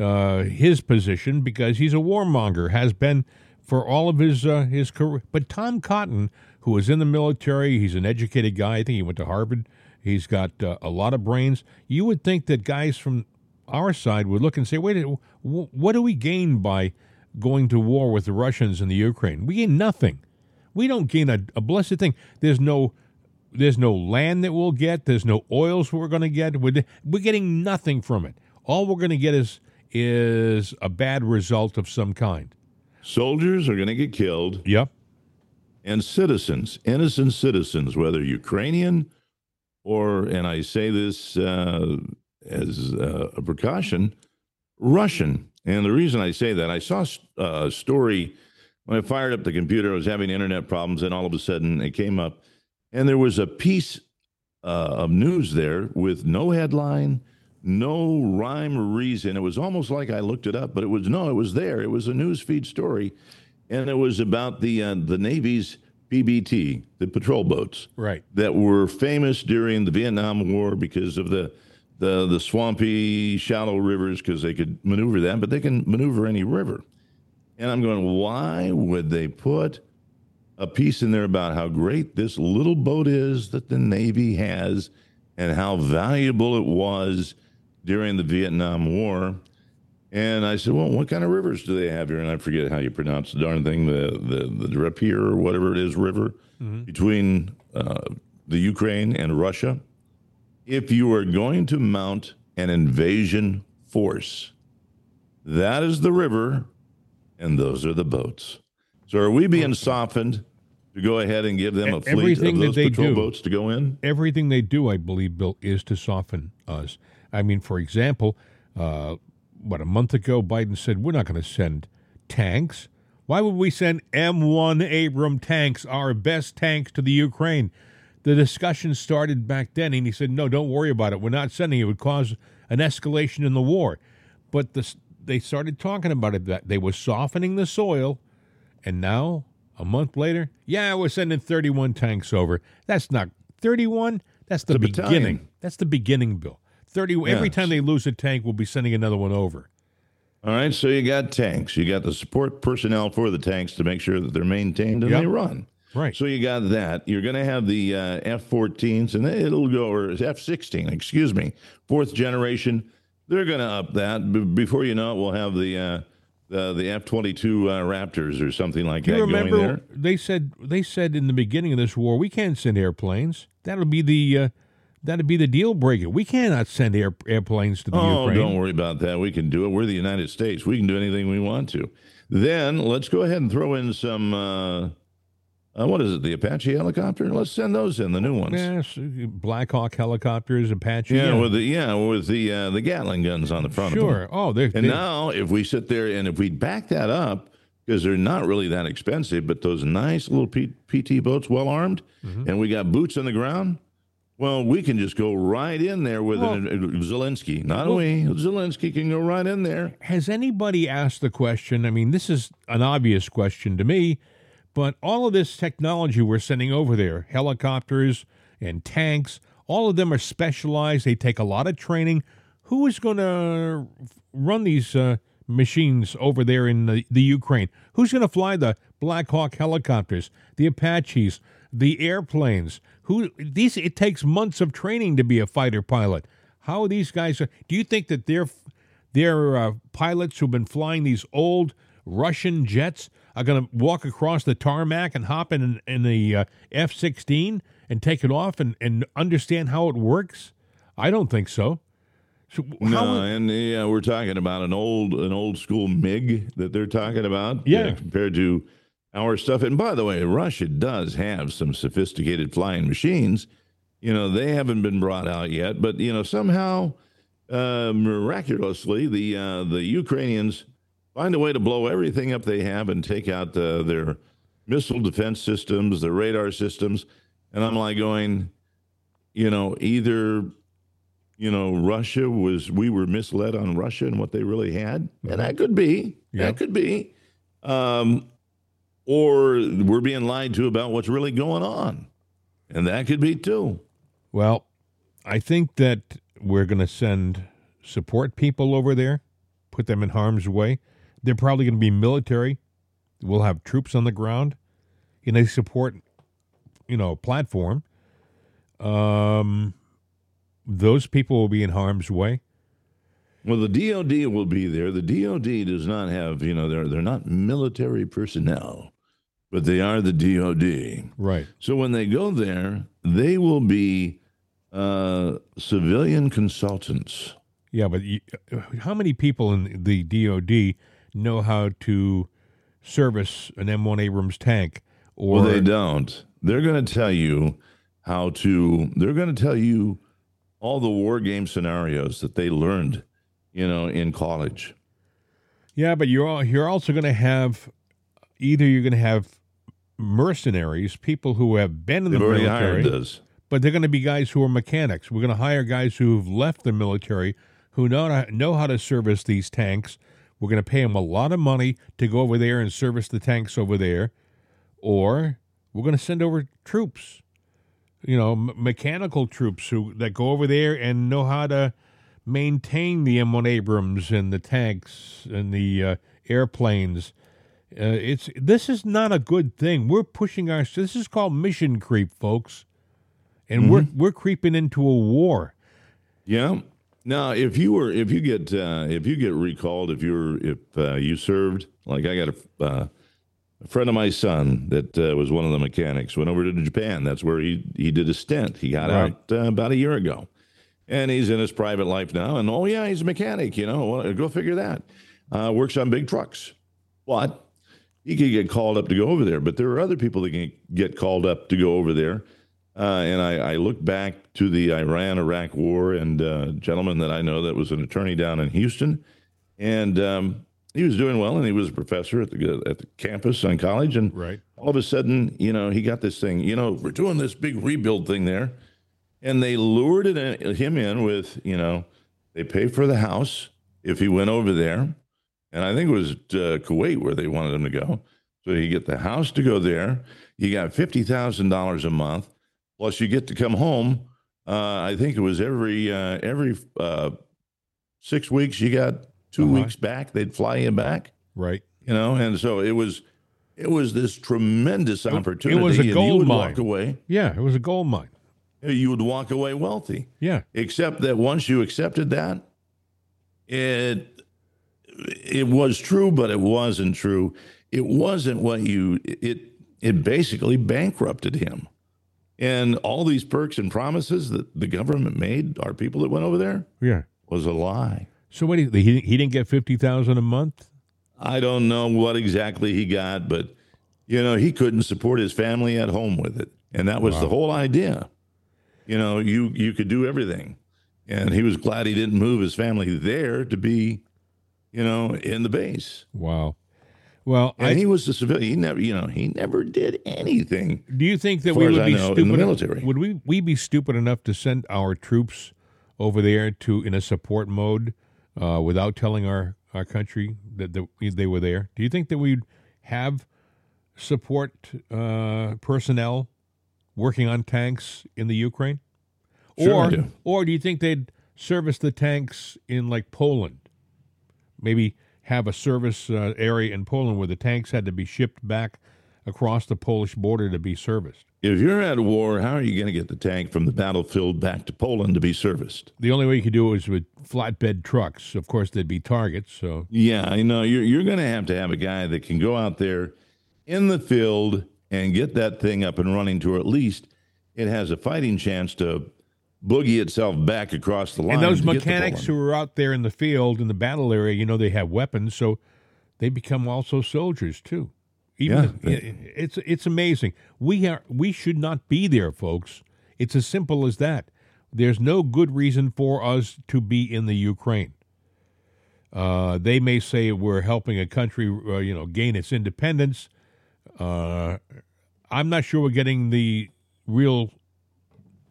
uh, his position because he's a warmonger, has been for all of his uh, his career. But Tom Cotton, who is in the military, he's an educated guy. I think he went to Harvard. He's got uh, a lot of brains. You would think that guys from our side would look and say, "Wait, what do we gain by going to war with the Russians and the Ukraine? We gain nothing. We don't gain a, a blessed thing. There's no." There's no land that we'll get. There's no oils we're going to get. We're, we're getting nothing from it. All we're going to get is is a bad result of some kind. Soldiers are going to get killed, Yep. and citizens, innocent citizens, whether Ukrainian or, and I say this uh, as uh, a precaution, Russian. And the reason I say that, I saw uh, a story when I fired up the computer. I was having internet problems, and all of a sudden it came up, and there was a piece uh, of news there with no headline, no rhyme or reason. It was almost like I looked it up, but it was no, it was there. It was a news feed story, and it was about the uh, the Navy's PBT, the patrol boats, Right. that were famous during the Vietnam War because of the the the swampy, shallow rivers because they could maneuver that, but they can maneuver any river. And I'm going, why would they put a piece in there about how great this little boat is that the Navy has and how valuable it was during the Vietnam War? And I said, well, what kind of rivers do they have here? And I forget how you pronounce the darn thing, the the the Drapier or whatever it is river between uh, the Ukraine and Russia. If you are going to mount an invasion force, that is the river, and those are the boats. So are we being softened to go ahead and give them a fleet everything of that those they patrol do. boats to go in? Everything they do, I believe, Bill, is to soften us. I mean, for example, uh, what a month ago, Biden said we're not going to send tanks. Why would we send M1 Abram tanks, our best tanks, to the Ukraine? The discussion started back then, and he said, "No, don't worry about it. We're not sending it. It would cause an escalation in the war." But the, they started talking about it that they were softening the soil, and now a month later, yeah, we're sending 31 tanks over. That's not 31. That's the, The beginning. battalion. That's the beginning, Bill. 30. Every time they lose a tank, we'll be sending another one over. All right, so you got tanks. You got the support personnel for the tanks to make sure that they're maintained and Yep. they run. Right. So you got that. You're going to have the uh, F-14s, and it'll go or F-16, excuse me, fourth generation. They're going to up that. B- before you know it, we'll have the uh, the the F-22 uh, Raptors or something like Do that you going remember there. they said they said in the beginning of this war we can't send airplanes. That'll be the that'll be the deal breaker. We cannot send air, airplanes to the Oh, Ukraine. don't worry about that. We can do it. We're the United States. We can do anything we want to. Then let's go ahead and throw in some. Uh, uh, what is it? The Apache helicopter. Let's send those in. The new ones. Yes, Black Hawk helicopters, Apache. Yeah, with the yeah with the uh, the Gatling guns on the front. Of sure. them. Oh, they're, And they- now, if we sit there and if we back that up, because they're not really that expensive, but those nice little P- PT boats, well armed, Mm-hmm. and we got boots on the ground. Well, we can just go right in there with Well- an, uh, Zelensky. Not Well- we. Zelensky can go right in there. has anybody asked the question? I mean, this is an obvious question to me, but all of this technology we're sending over there, helicopters and tanks, all of them are specialized. They take a lot of training. Who is going to run these uh, machines over there in the, the Ukraine? Who's going to fly the Black Hawk helicopters, the Apaches, the airplanes? Who these? It takes months of training to be a fighter pilot. How are these guys? Do you think that they're their uh, pilots who've been flying these old Russian jets are going to walk across the tarmac and hop in in the uh, F 16 and take it off and, and understand how it works? I don't think so. So No, and yeah, we're talking about an old an old school MiG that they're talking about. uh, Yeah. compared to our stuff. And by the way, Russia does have some sophisticated flying machines. You know, they haven't been brought out yet, but you know, somehow uh, miraculously, the uh, the Ukrainians find a way to blow everything up they have and take out uh, their missile defense systems, their radar systems. And I'm like going, you know, either you know, Russia was, we were misled on Russia and what they really had. And that could be, Yeah. that could be. Um, or we're being lied to about what's really going on. And that could be too. well, I think that we're going to send support people over there, put them in harm's way. They're probably going to be military. We'll have troops on the ground in a support, you know, platform. Um, those people will be in harm's way. Well, the DOD will be there. The DOD does not have, you know, they're, they're not military personnel, but they are the DOD. Right. So when they go there, they will be uh, civilian consultants. Yeah, but you, how many people in the DoD know how to service an M1 Abrams tank? Or Well, they don't. They're going to tell you how to. They're going to tell you all the war game scenarios that they learned, you know, in college. yeah, but you're you're also going to have either you're going to have mercenaries, people who have been in They've the already military, hired but they're going to be guys who are mechanics. We're going to hire guys who've left the military who know know how to service these tanks. We're going to pay them a lot of money to go over there and service the tanks over there, or we're going to send over troops, you know, m- mechanical troops who that go over there and know how to maintain the M1 Abrams and the tanks and the uh, airplanes. Uh, it's this is not a good thing. We're pushing our. This is called mission creep, folks, and we're we're creeping into a war. Yeah. Now, if you were, if you get, uh, if you get recalled, if you're, if uh, you served, like I got a, uh, a friend of my son that uh, was one of the mechanics, went over to Japan. That's where he he did a stint. He got Right. out uh, about a year ago, and he's in his private life now. And oh yeah, he's a mechanic. You know, well, go figure that. Uh, works on big trucks, but he could get called up to go over there. But there are other people that can get called up to go over there. Uh, and I, I look back to the Iran Iraq war and uh, a gentleman that I know that was an attorney down in Houston. And um, he was doing well, and he was a professor at the at the campus on college. And right. all of a sudden, you know, he got this thing. You know, we're doing this big rebuild thing there, and they lured it in, him in with, you know, they pay for the house if he went over there, and I think it was uh, Kuwait where they wanted him to go. So you get the house to go there. You got fifty thousand dollars a month, plus you get to come home. Uh, I think it was every uh, every uh, six weeks. You got 2 Uh-huh. weeks back. They'd fly you back Right. you know and so it was it was this tremendous opportunity It was a gold mine. walk away Yeah, it was a gold mine. you would walk away wealthy Yeah. except that once you accepted that it it was true but it wasn't true it wasn't what you it it basically bankrupted him and all these perks and promises that the government made our people that went over there Yeah. was a lie So what? He he didn't get fifty thousand a month. I don't know what exactly he got, but you know, he couldn't support his family at home with it. And that was the whole idea. You know, you you could do everything. And he was glad he didn't move his family there to be, you know, in the base. Wow. Well, And I, he was a civilian. He never, you know, he never did anything. do you think that we would be know, in the stupid? military. Would we we be stupid enough to send our troops over there to in a support mode uh, without telling our our country that, that they were there? Do you think that we'd have support uh, personnel working on tanks in the Ukraine? Sure or do. or do you think they'd service the tanks in like Poland? Maybe have a service uh, area in Poland where the tanks had to be shipped back across the Polish border to be serviced. If you're at war, how are you going to get the tank from the battlefield back to Poland to be serviced? The only way you could do it was with flatbed trucks. Of course, there'd be targets. So Yeah, I know. You're you're going to have to have a guy that can go out there in the field and get that thing up and running to at least it has a fighting chance to boogie itself back across the line. and those to get to mechanics who are out there in the field in the battle area, you know, they have weapons, so they become also soldiers too. Even Yeah. it's it's amazing. We are we should not be there, folks. It's as simple as that. There's no good reason for us to be in the Ukraine. Uh, they may say we're helping a country, uh, you know, gain its independence. Uh, I'm not sure we're getting the real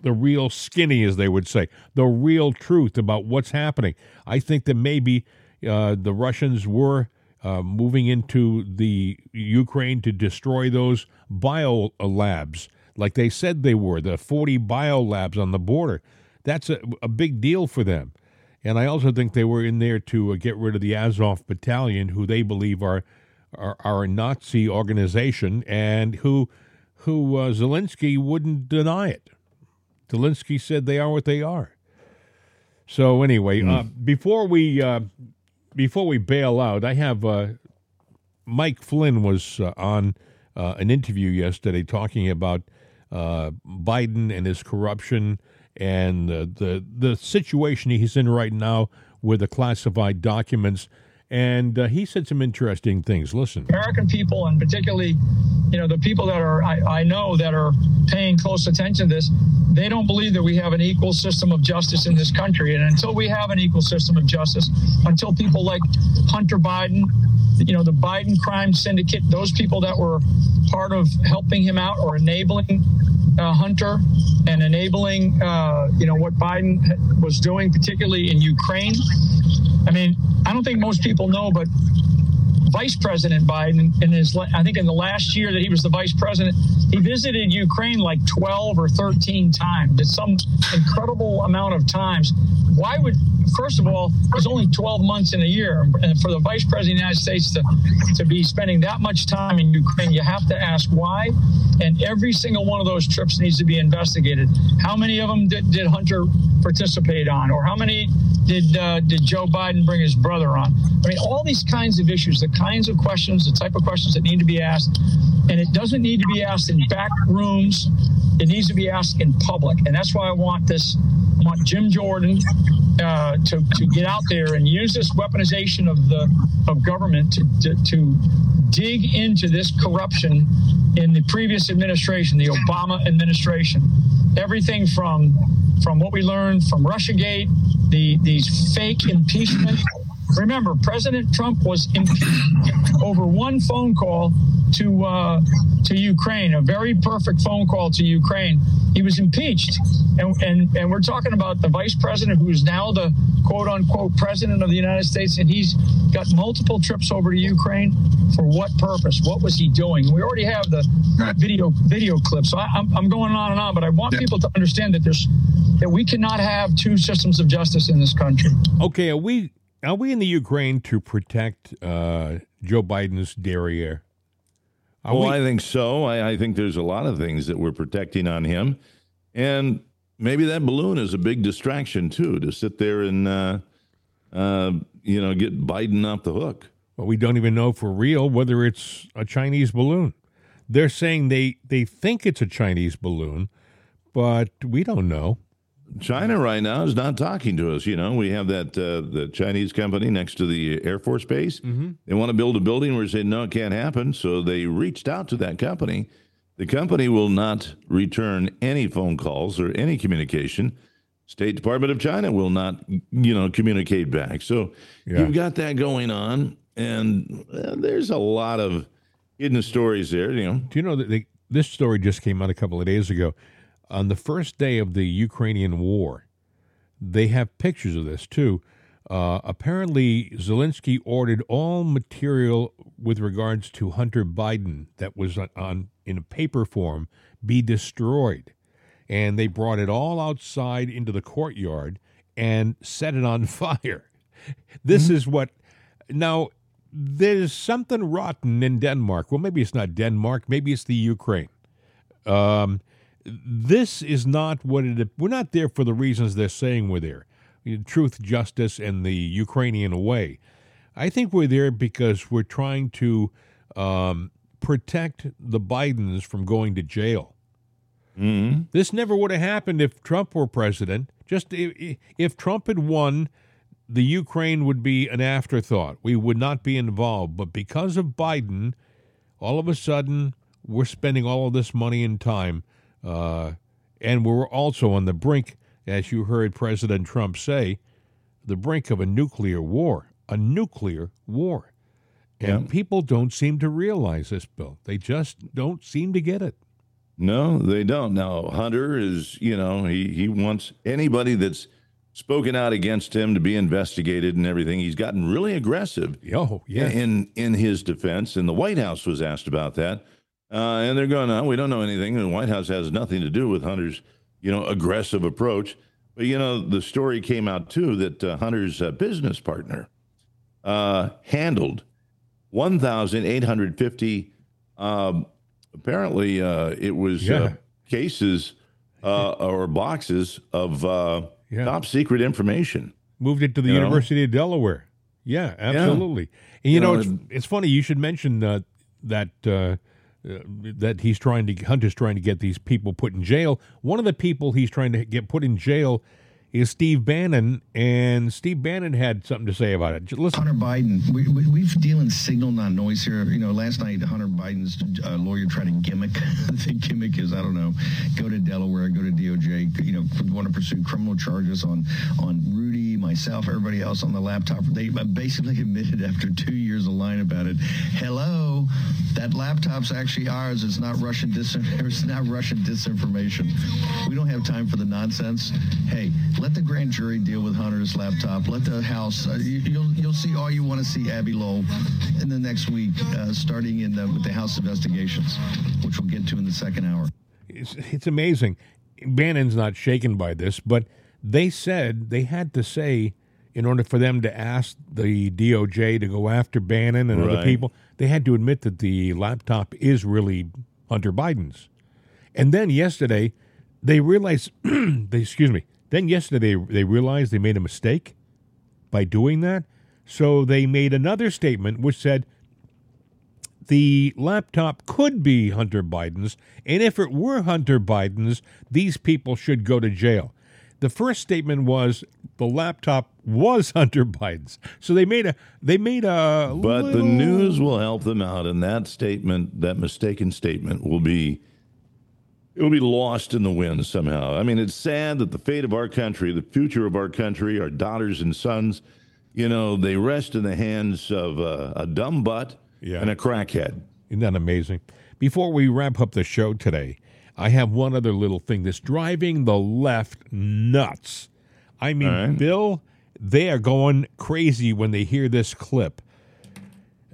the real skinny, as they would say, the real truth about what's happening. I think that maybe uh, the Russians were uh, moving into the Ukraine to destroy those bio labs, like they said they were, the 40 bio labs on the border. That's a, a big deal for them. And I also think they were in there to uh, get rid of the Azov battalion, who they believe are are, are a Nazi organization, and who who uh, Zelensky wouldn't deny it. Zelensky said they are what they are. So anyway, uh, before we uh, before we bail out, I have uh, Mike Flynn was uh, on uh, an interview yesterday talking about uh, Biden and his corruption and uh, the the situation he's in right now with the classified documents. And uh, he said some interesting things. Listen. American people, and particularly, you know, the people that are I, I know that are paying close attention to this, they don't believe that we have an equal system of justice in this country. And until we have an equal system of justice, until people like Hunter Biden, you know, the Biden crime syndicate, those people that were part of helping him out or enabling uh, Hunter and enabling, uh, you know, what Biden was doing, particularly in Ukraine. I mean, I don't think most people know, but Vice President Biden, in his, I think in the last year that he was the vice president, he visited Ukraine like 12 or 13 times. It's some incredible amount of times. Why would, first of all, there's only 12 months in a year. And for the vice president of the United States to, to be spending that much time in Ukraine, you have to ask why. And every single one of those trips needs to be investigated. How many of them did, did Hunter participate on? Or how many did, uh, did Joe Biden bring his brother on? I mean, all these kinds of issues, the kinds of questions, the type of questions that need to be asked. And it doesn't need to be asked in back rooms. It needs to be asked in public. And that's why I want this, I want Jim Jordan uh, to, to get out there and use this weaponization of the of government to, to, to dig into this corruption in the previous administration, the Obama administration. Everything from from what we learned from RussiaGate, the these fake impeachment remember, President Trump was impeached over one phone call to uh, to Ukraine, a very perfect phone call to Ukraine. He was impeached, and and and we're talking about the vice president who's now the quote unquote president of the United States, and he's got multiple trips over to Ukraine. For what purpose? What was he doing? We already have the right. video video clip, so I, am I'm, I'm going on and on, but I want yeah. people to understand that there's that we cannot have two systems of justice in this country. Okay, are we are we in the Ukraine to protect uh, Joe Biden's derriere? Are well, we? I think so. I, I, think there's a lot of things that we're protecting on him, and maybe that balloon is a big distraction too. To sit there and uh, uh, you know get Biden off the hook. Well, we don't even know for real whether it's a Chinese balloon. They're saying they they think it's a Chinese balloon, but we don't know. China right now is not talking to us. You know, we have that uh, the Chinese company next to the Air Force Base. Mm-hmm. They want to build a building. We're saying no, it can't happen. So they reached out to that company. The company will not return any phone calls or any communication. State Department of China will not, you know, communicate back. So yeah. you've got that going on, and uh, there's a lot of hidden stories there. You know, do you know that they, this story just came out a couple of days ago? On the first day of the Ukrainian war, they have pictures of this too. Uh, apparently, Zelensky ordered all material with regards to Hunter Biden that was on, on in a paper form be destroyed, and they brought it all outside into the courtyard and set it on fire. This mm-hmm. is what now. There's something rotten in Denmark. Well, maybe it's not Denmark. Maybe it's the Ukraine. Um, this is not what it. We're not there for the reasons they're saying we're there. Truth, justice, and the Ukrainian way. I think we're there because we're trying to um, protect the Bidens from going to jail. Mm-hmm. This never would have happened if Trump were president. Just if, if Trump had won, the Ukraine would be an afterthought. We would not be involved. But because of Biden, all of a sudden, we're spending all of this money and time uh, and we're also on the brink, as you heard President Trump say, the brink of a nuclear war. A nuclear war. And yeah. people don't seem to realize this, Bill. They just don't seem to get it. No, they don't. Now, Hunter is, you know, he, he wants anybody that's spoken out against him to be investigated and everything. He's gotten really aggressive. Oh, yeah. In in his defense, and the White House was asked about that. Uh, and they're going, on. we don't know anything. The White House has nothing to do with Hunter's, you know, aggressive approach. But, you know, the story came out, too, that uh, Hunter's uh, business partner uh, handled 1,850, um, apparently uh, it was uh, yeah. cases or boxes of yeah. top secret information. Moved it to the you University know? of Delaware. Yeah, absolutely. Yeah. And, you, you know, know, it's, it's funny. You should mention that uh, that he's trying to Hunt is trying to get these people put in jail. One of the people he's trying to get put in jail is Steve Bannon, and Steve Bannon had something to say about it. Listen. Hunter Biden, we, we, we've dealing signal, not noise here. You know, last night Hunter Biden's uh, lawyer tried to gimmick. the gimmick is, I don't know, go to Delaware, go to DOJ, you know, want to pursue criminal charges on on Rudy, myself, everybody else on the laptop. They basically admitted after two years of lying about it. Hello, that laptop's actually ours. It's not Russian dis- It's not Russian disinformation. We don't have time for the nonsense. Hey let the grand jury deal with Hunter's laptop. Let the House. Uh, you, will you'll see all you want to see Abbe Lowell in the next week, uh, starting in the, with the House investigations, which we'll get to in the second hour. It's, it's amazing. Bannon's not shaken by this, but they said they had to say in order for them to ask the DOJ to go after Bannon and right. other people, they had to admit that the laptop is really Hunter Biden's. And then yesterday, they realized, they, excuse me, then yesterday they they realized they made a mistake by doing that. So they made another statement which said the laptop could be Hunter Biden's, and if it were Hunter Biden's, these people should go to jail. The first statement was the laptop was Hunter Biden's. So they made a they made a But little... the news will help them out and that statement, that mistaken statement will be it will be lost in the wind somehow. I mean, it's sad that the fate of our country, the future of our country, our daughters and sons, you know, they rest in the hands of uh, a dumb butt Yeah. and a crackhead. Isn't that amazing? Before we wrap up the show today, I have one other little thing that's driving the left nuts. I mean, right. Bill, they are going crazy when they hear this clip.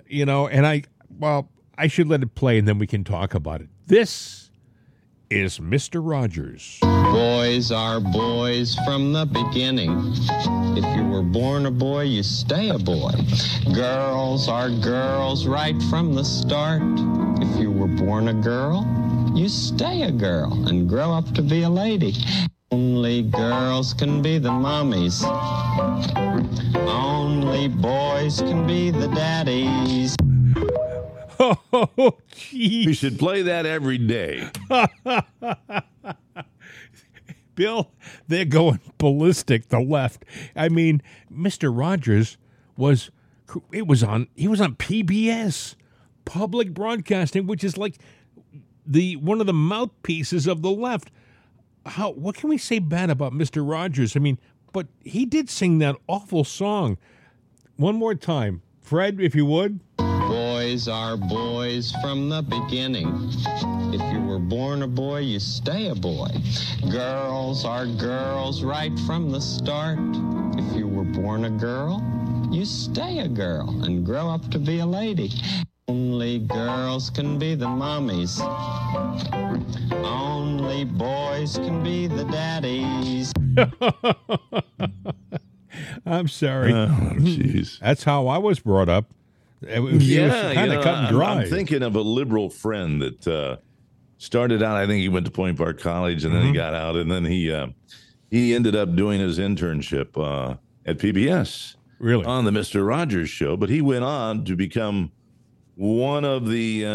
You know, and I, well, I should let it play and then we can talk about it. This is Mr. Rogers. Boys are boys from the beginning. If you were born a boy, you stay a boy. Girls are girls right from the start. If you were born a girl, you stay a girl and grow up to be a lady. Only girls can be the mommies. Only boys can be the daddies. Oh, gee. You should play that every day. Bill, they're going ballistic. The left. I mean, Mister Rogers was. It was on. He was on PBS, public broadcasting, which is like the one of the mouthpieces of the left. How? What can we say bad about Mister Rogers? I mean, but he did sing that awful song. One more time, Fred, if you would. Boys are boys from the beginning. If you were born a boy, you stay a boy. Girls are girls right from the start. If you were born a girl, you stay a girl and grow up to be a lady. Only girls can be the mommies. Only boys can be the daddies. I'm sorry. Oh, jeez. That's how I was brought up. It was, yeah, kind of cut and I'm- dry. I'm, thinking of a liberal friend that uh, started out. I think he went to Point Park College, and then Mm-hmm. he got out, and then he uh, he ended up doing his internship uh, at PBS really? on the Mister Rogers show. But he went on to become one of the uh,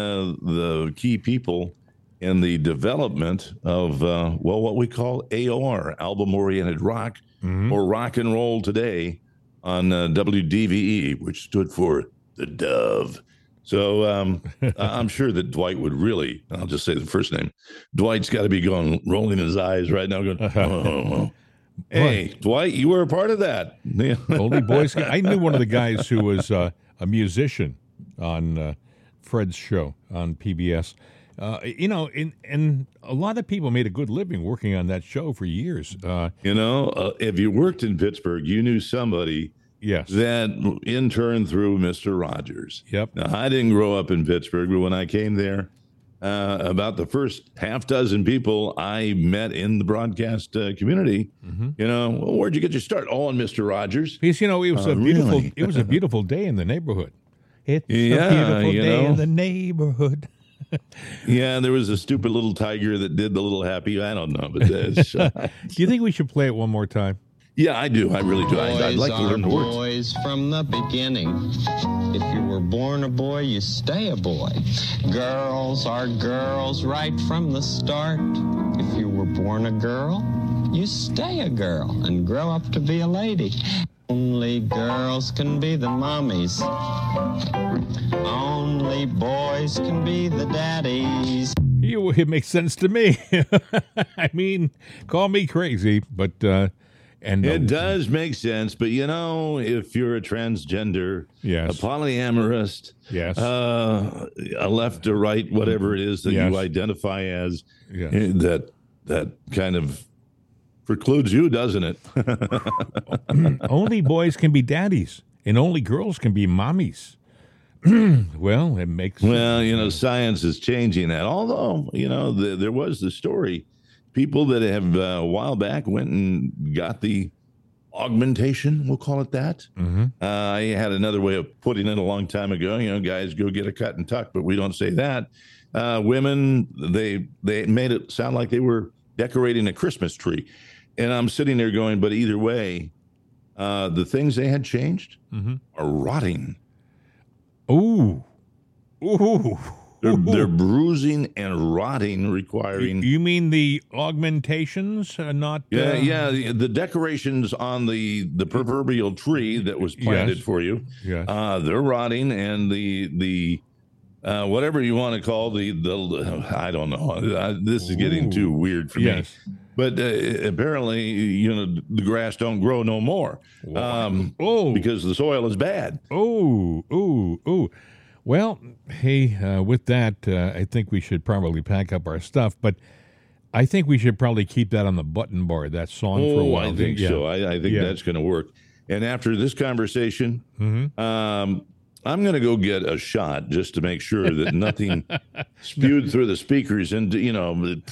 the key people in the development of uh, well, what we call AOR, album oriented rock, Mhm. or rock and roll today on uh, WDVE, which stood for the Dove. So um, I'm sure that Dwight would really, I'll just say the first name. Dwight's got to be going, rolling his eyes right now, going, oh, hey, Dwight, you were a part of that. Only boys. I knew one of the guys who was uh, a musician on uh, Fred's show on PBS. Uh, you know, and, and a lot of people made a good living working on that show for years. Uh, You know, uh, if you worked in Pittsburgh, you knew somebody yes. that interned through Mr. Rogers. Yep. Now, I didn't grow up in Pittsburgh, but when I came there, uh, about the first half dozen people I met in the broadcast uh, community, Mm-hmm. you know, well, where'd you get your start? Oh, on Mr. Rogers. Because you know it was Uh, a beautiful. really? It was a beautiful day in the neighborhood. It's Yeah, a beautiful you day know. in the neighborhood. Yeah, there was a stupid little tiger that did the little happy. I don't know, but that's, uh, Do you think we should play it one more time? Yeah, I do. I really do. I, I'd like to learn the words. boys from the beginning. If you were born a boy, you stay a boy. Girls are girls right from the start. If you were born a girl, you stay a girl and grow up to be a lady. Only girls can be the mommies. Only boys can be the daddies. It makes sense to me. I mean, call me crazy, but uh, and It does make sense, but you know, if you're a transgender, Yes. a polyamorist, Yes. uh, a left or right, whatever it is that Yes. you identify as, Yes. eh, that that kind of precludes you, doesn't it? only boys can be daddies, and only girls can be mommies. well, it makes well, you know, science is changing that. Although, you know, the, there was the story, people that have uh, a while back went and got the augmentation, we'll call it that. Mhm. Uh, I had another way of putting it a long time ago. You know, guys go get a cut and tuck, but we don't say that. Uh, women, they they made it sound like they were decorating a Christmas tree, and I'm sitting there going, but either way, uh, the things they had changed Mhm. are rotting. Ooh, ooh. They're, they're bruising and rotting, requiring. You mean the augmentations, uh, not? Yeah, uh, yeah. The, the decorations on the the proverbial tree that was planted Yes. for you, Yes. uh, they're rotting, and the the uh, whatever you want to call the the I don't know. Uh, this is getting Ooh. too weird for Yes. me. but uh, apparently, you know, the grass don't grow no more. Um, oh, because the soil is bad. Oh, oh, oh. Well, hey, uh, with that, uh, I think we should probably pack up our stuff, but I think we should probably keep that on the button bar, that song for a Oh, while. I think Yeah. so. I, I think Yeah. that's going to work. And after this conversation, Mhm. um, I'm going to go get a shot just to make sure that nothing spewed through the speakers. And you know,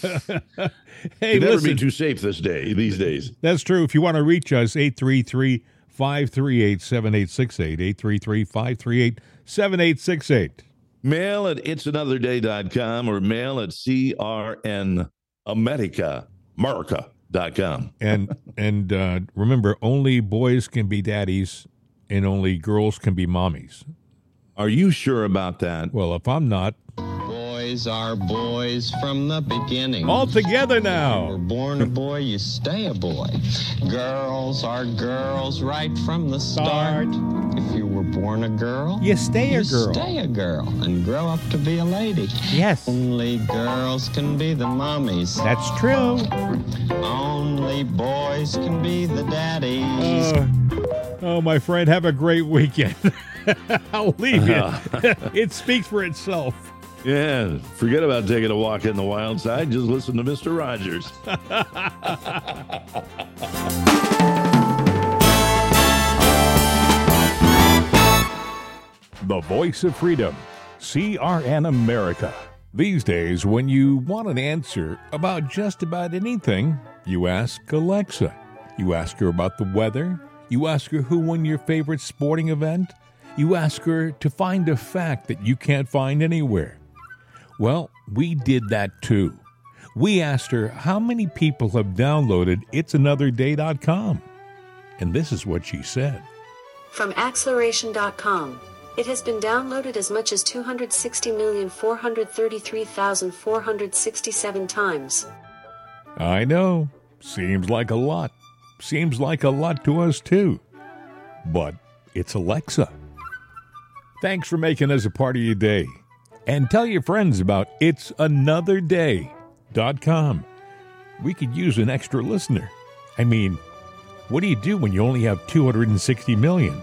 Hey, never listen. be too safe this day these days. That's true. If you want to reach us, 833 538 7868. 833 538 7868. Mail at it'sanotherday.com or mail at crnamerica, America.com. And, and uh, remember, only boys can be daddies and only girls can be mommies. Are you sure about that? Well, if I'm not, Boys are boys from the beginning. all together now. If you were born a boy, you stay a boy. Girls are girls right from the start. If you were born a girl, You stay a you girl. stay a girl and grow up to be a lady. Yes, Only girls can be the mommies. that's true. Only boys can be the daddies. Uh, oh, my friend, have a great weekend. I'll leave you. it speaks for itself. Yeah, forget about taking a walk in the wild side. Just listen to Mr. Rogers. The voice of freedom, CRN America. These days, when you want an answer about just about anything, you ask Alexa. You ask her about the weather. You ask her who won your favorite sporting event. You ask her to find a fact that you can't find anywhere. Well, we did that too. We asked her how many people have downloaded it'sanotherday.com. And this is what she said. From acceleration.com. It has been downloaded as much as 260,433,467 times. I know. Seems like a lot. Seems like a lot to us, too. But it's Alexa. Thanks for making us a part of your day. And tell your friends about it's another it'sanotherday.com. We could use an extra listener. I mean, what do you do when you only have 260 million?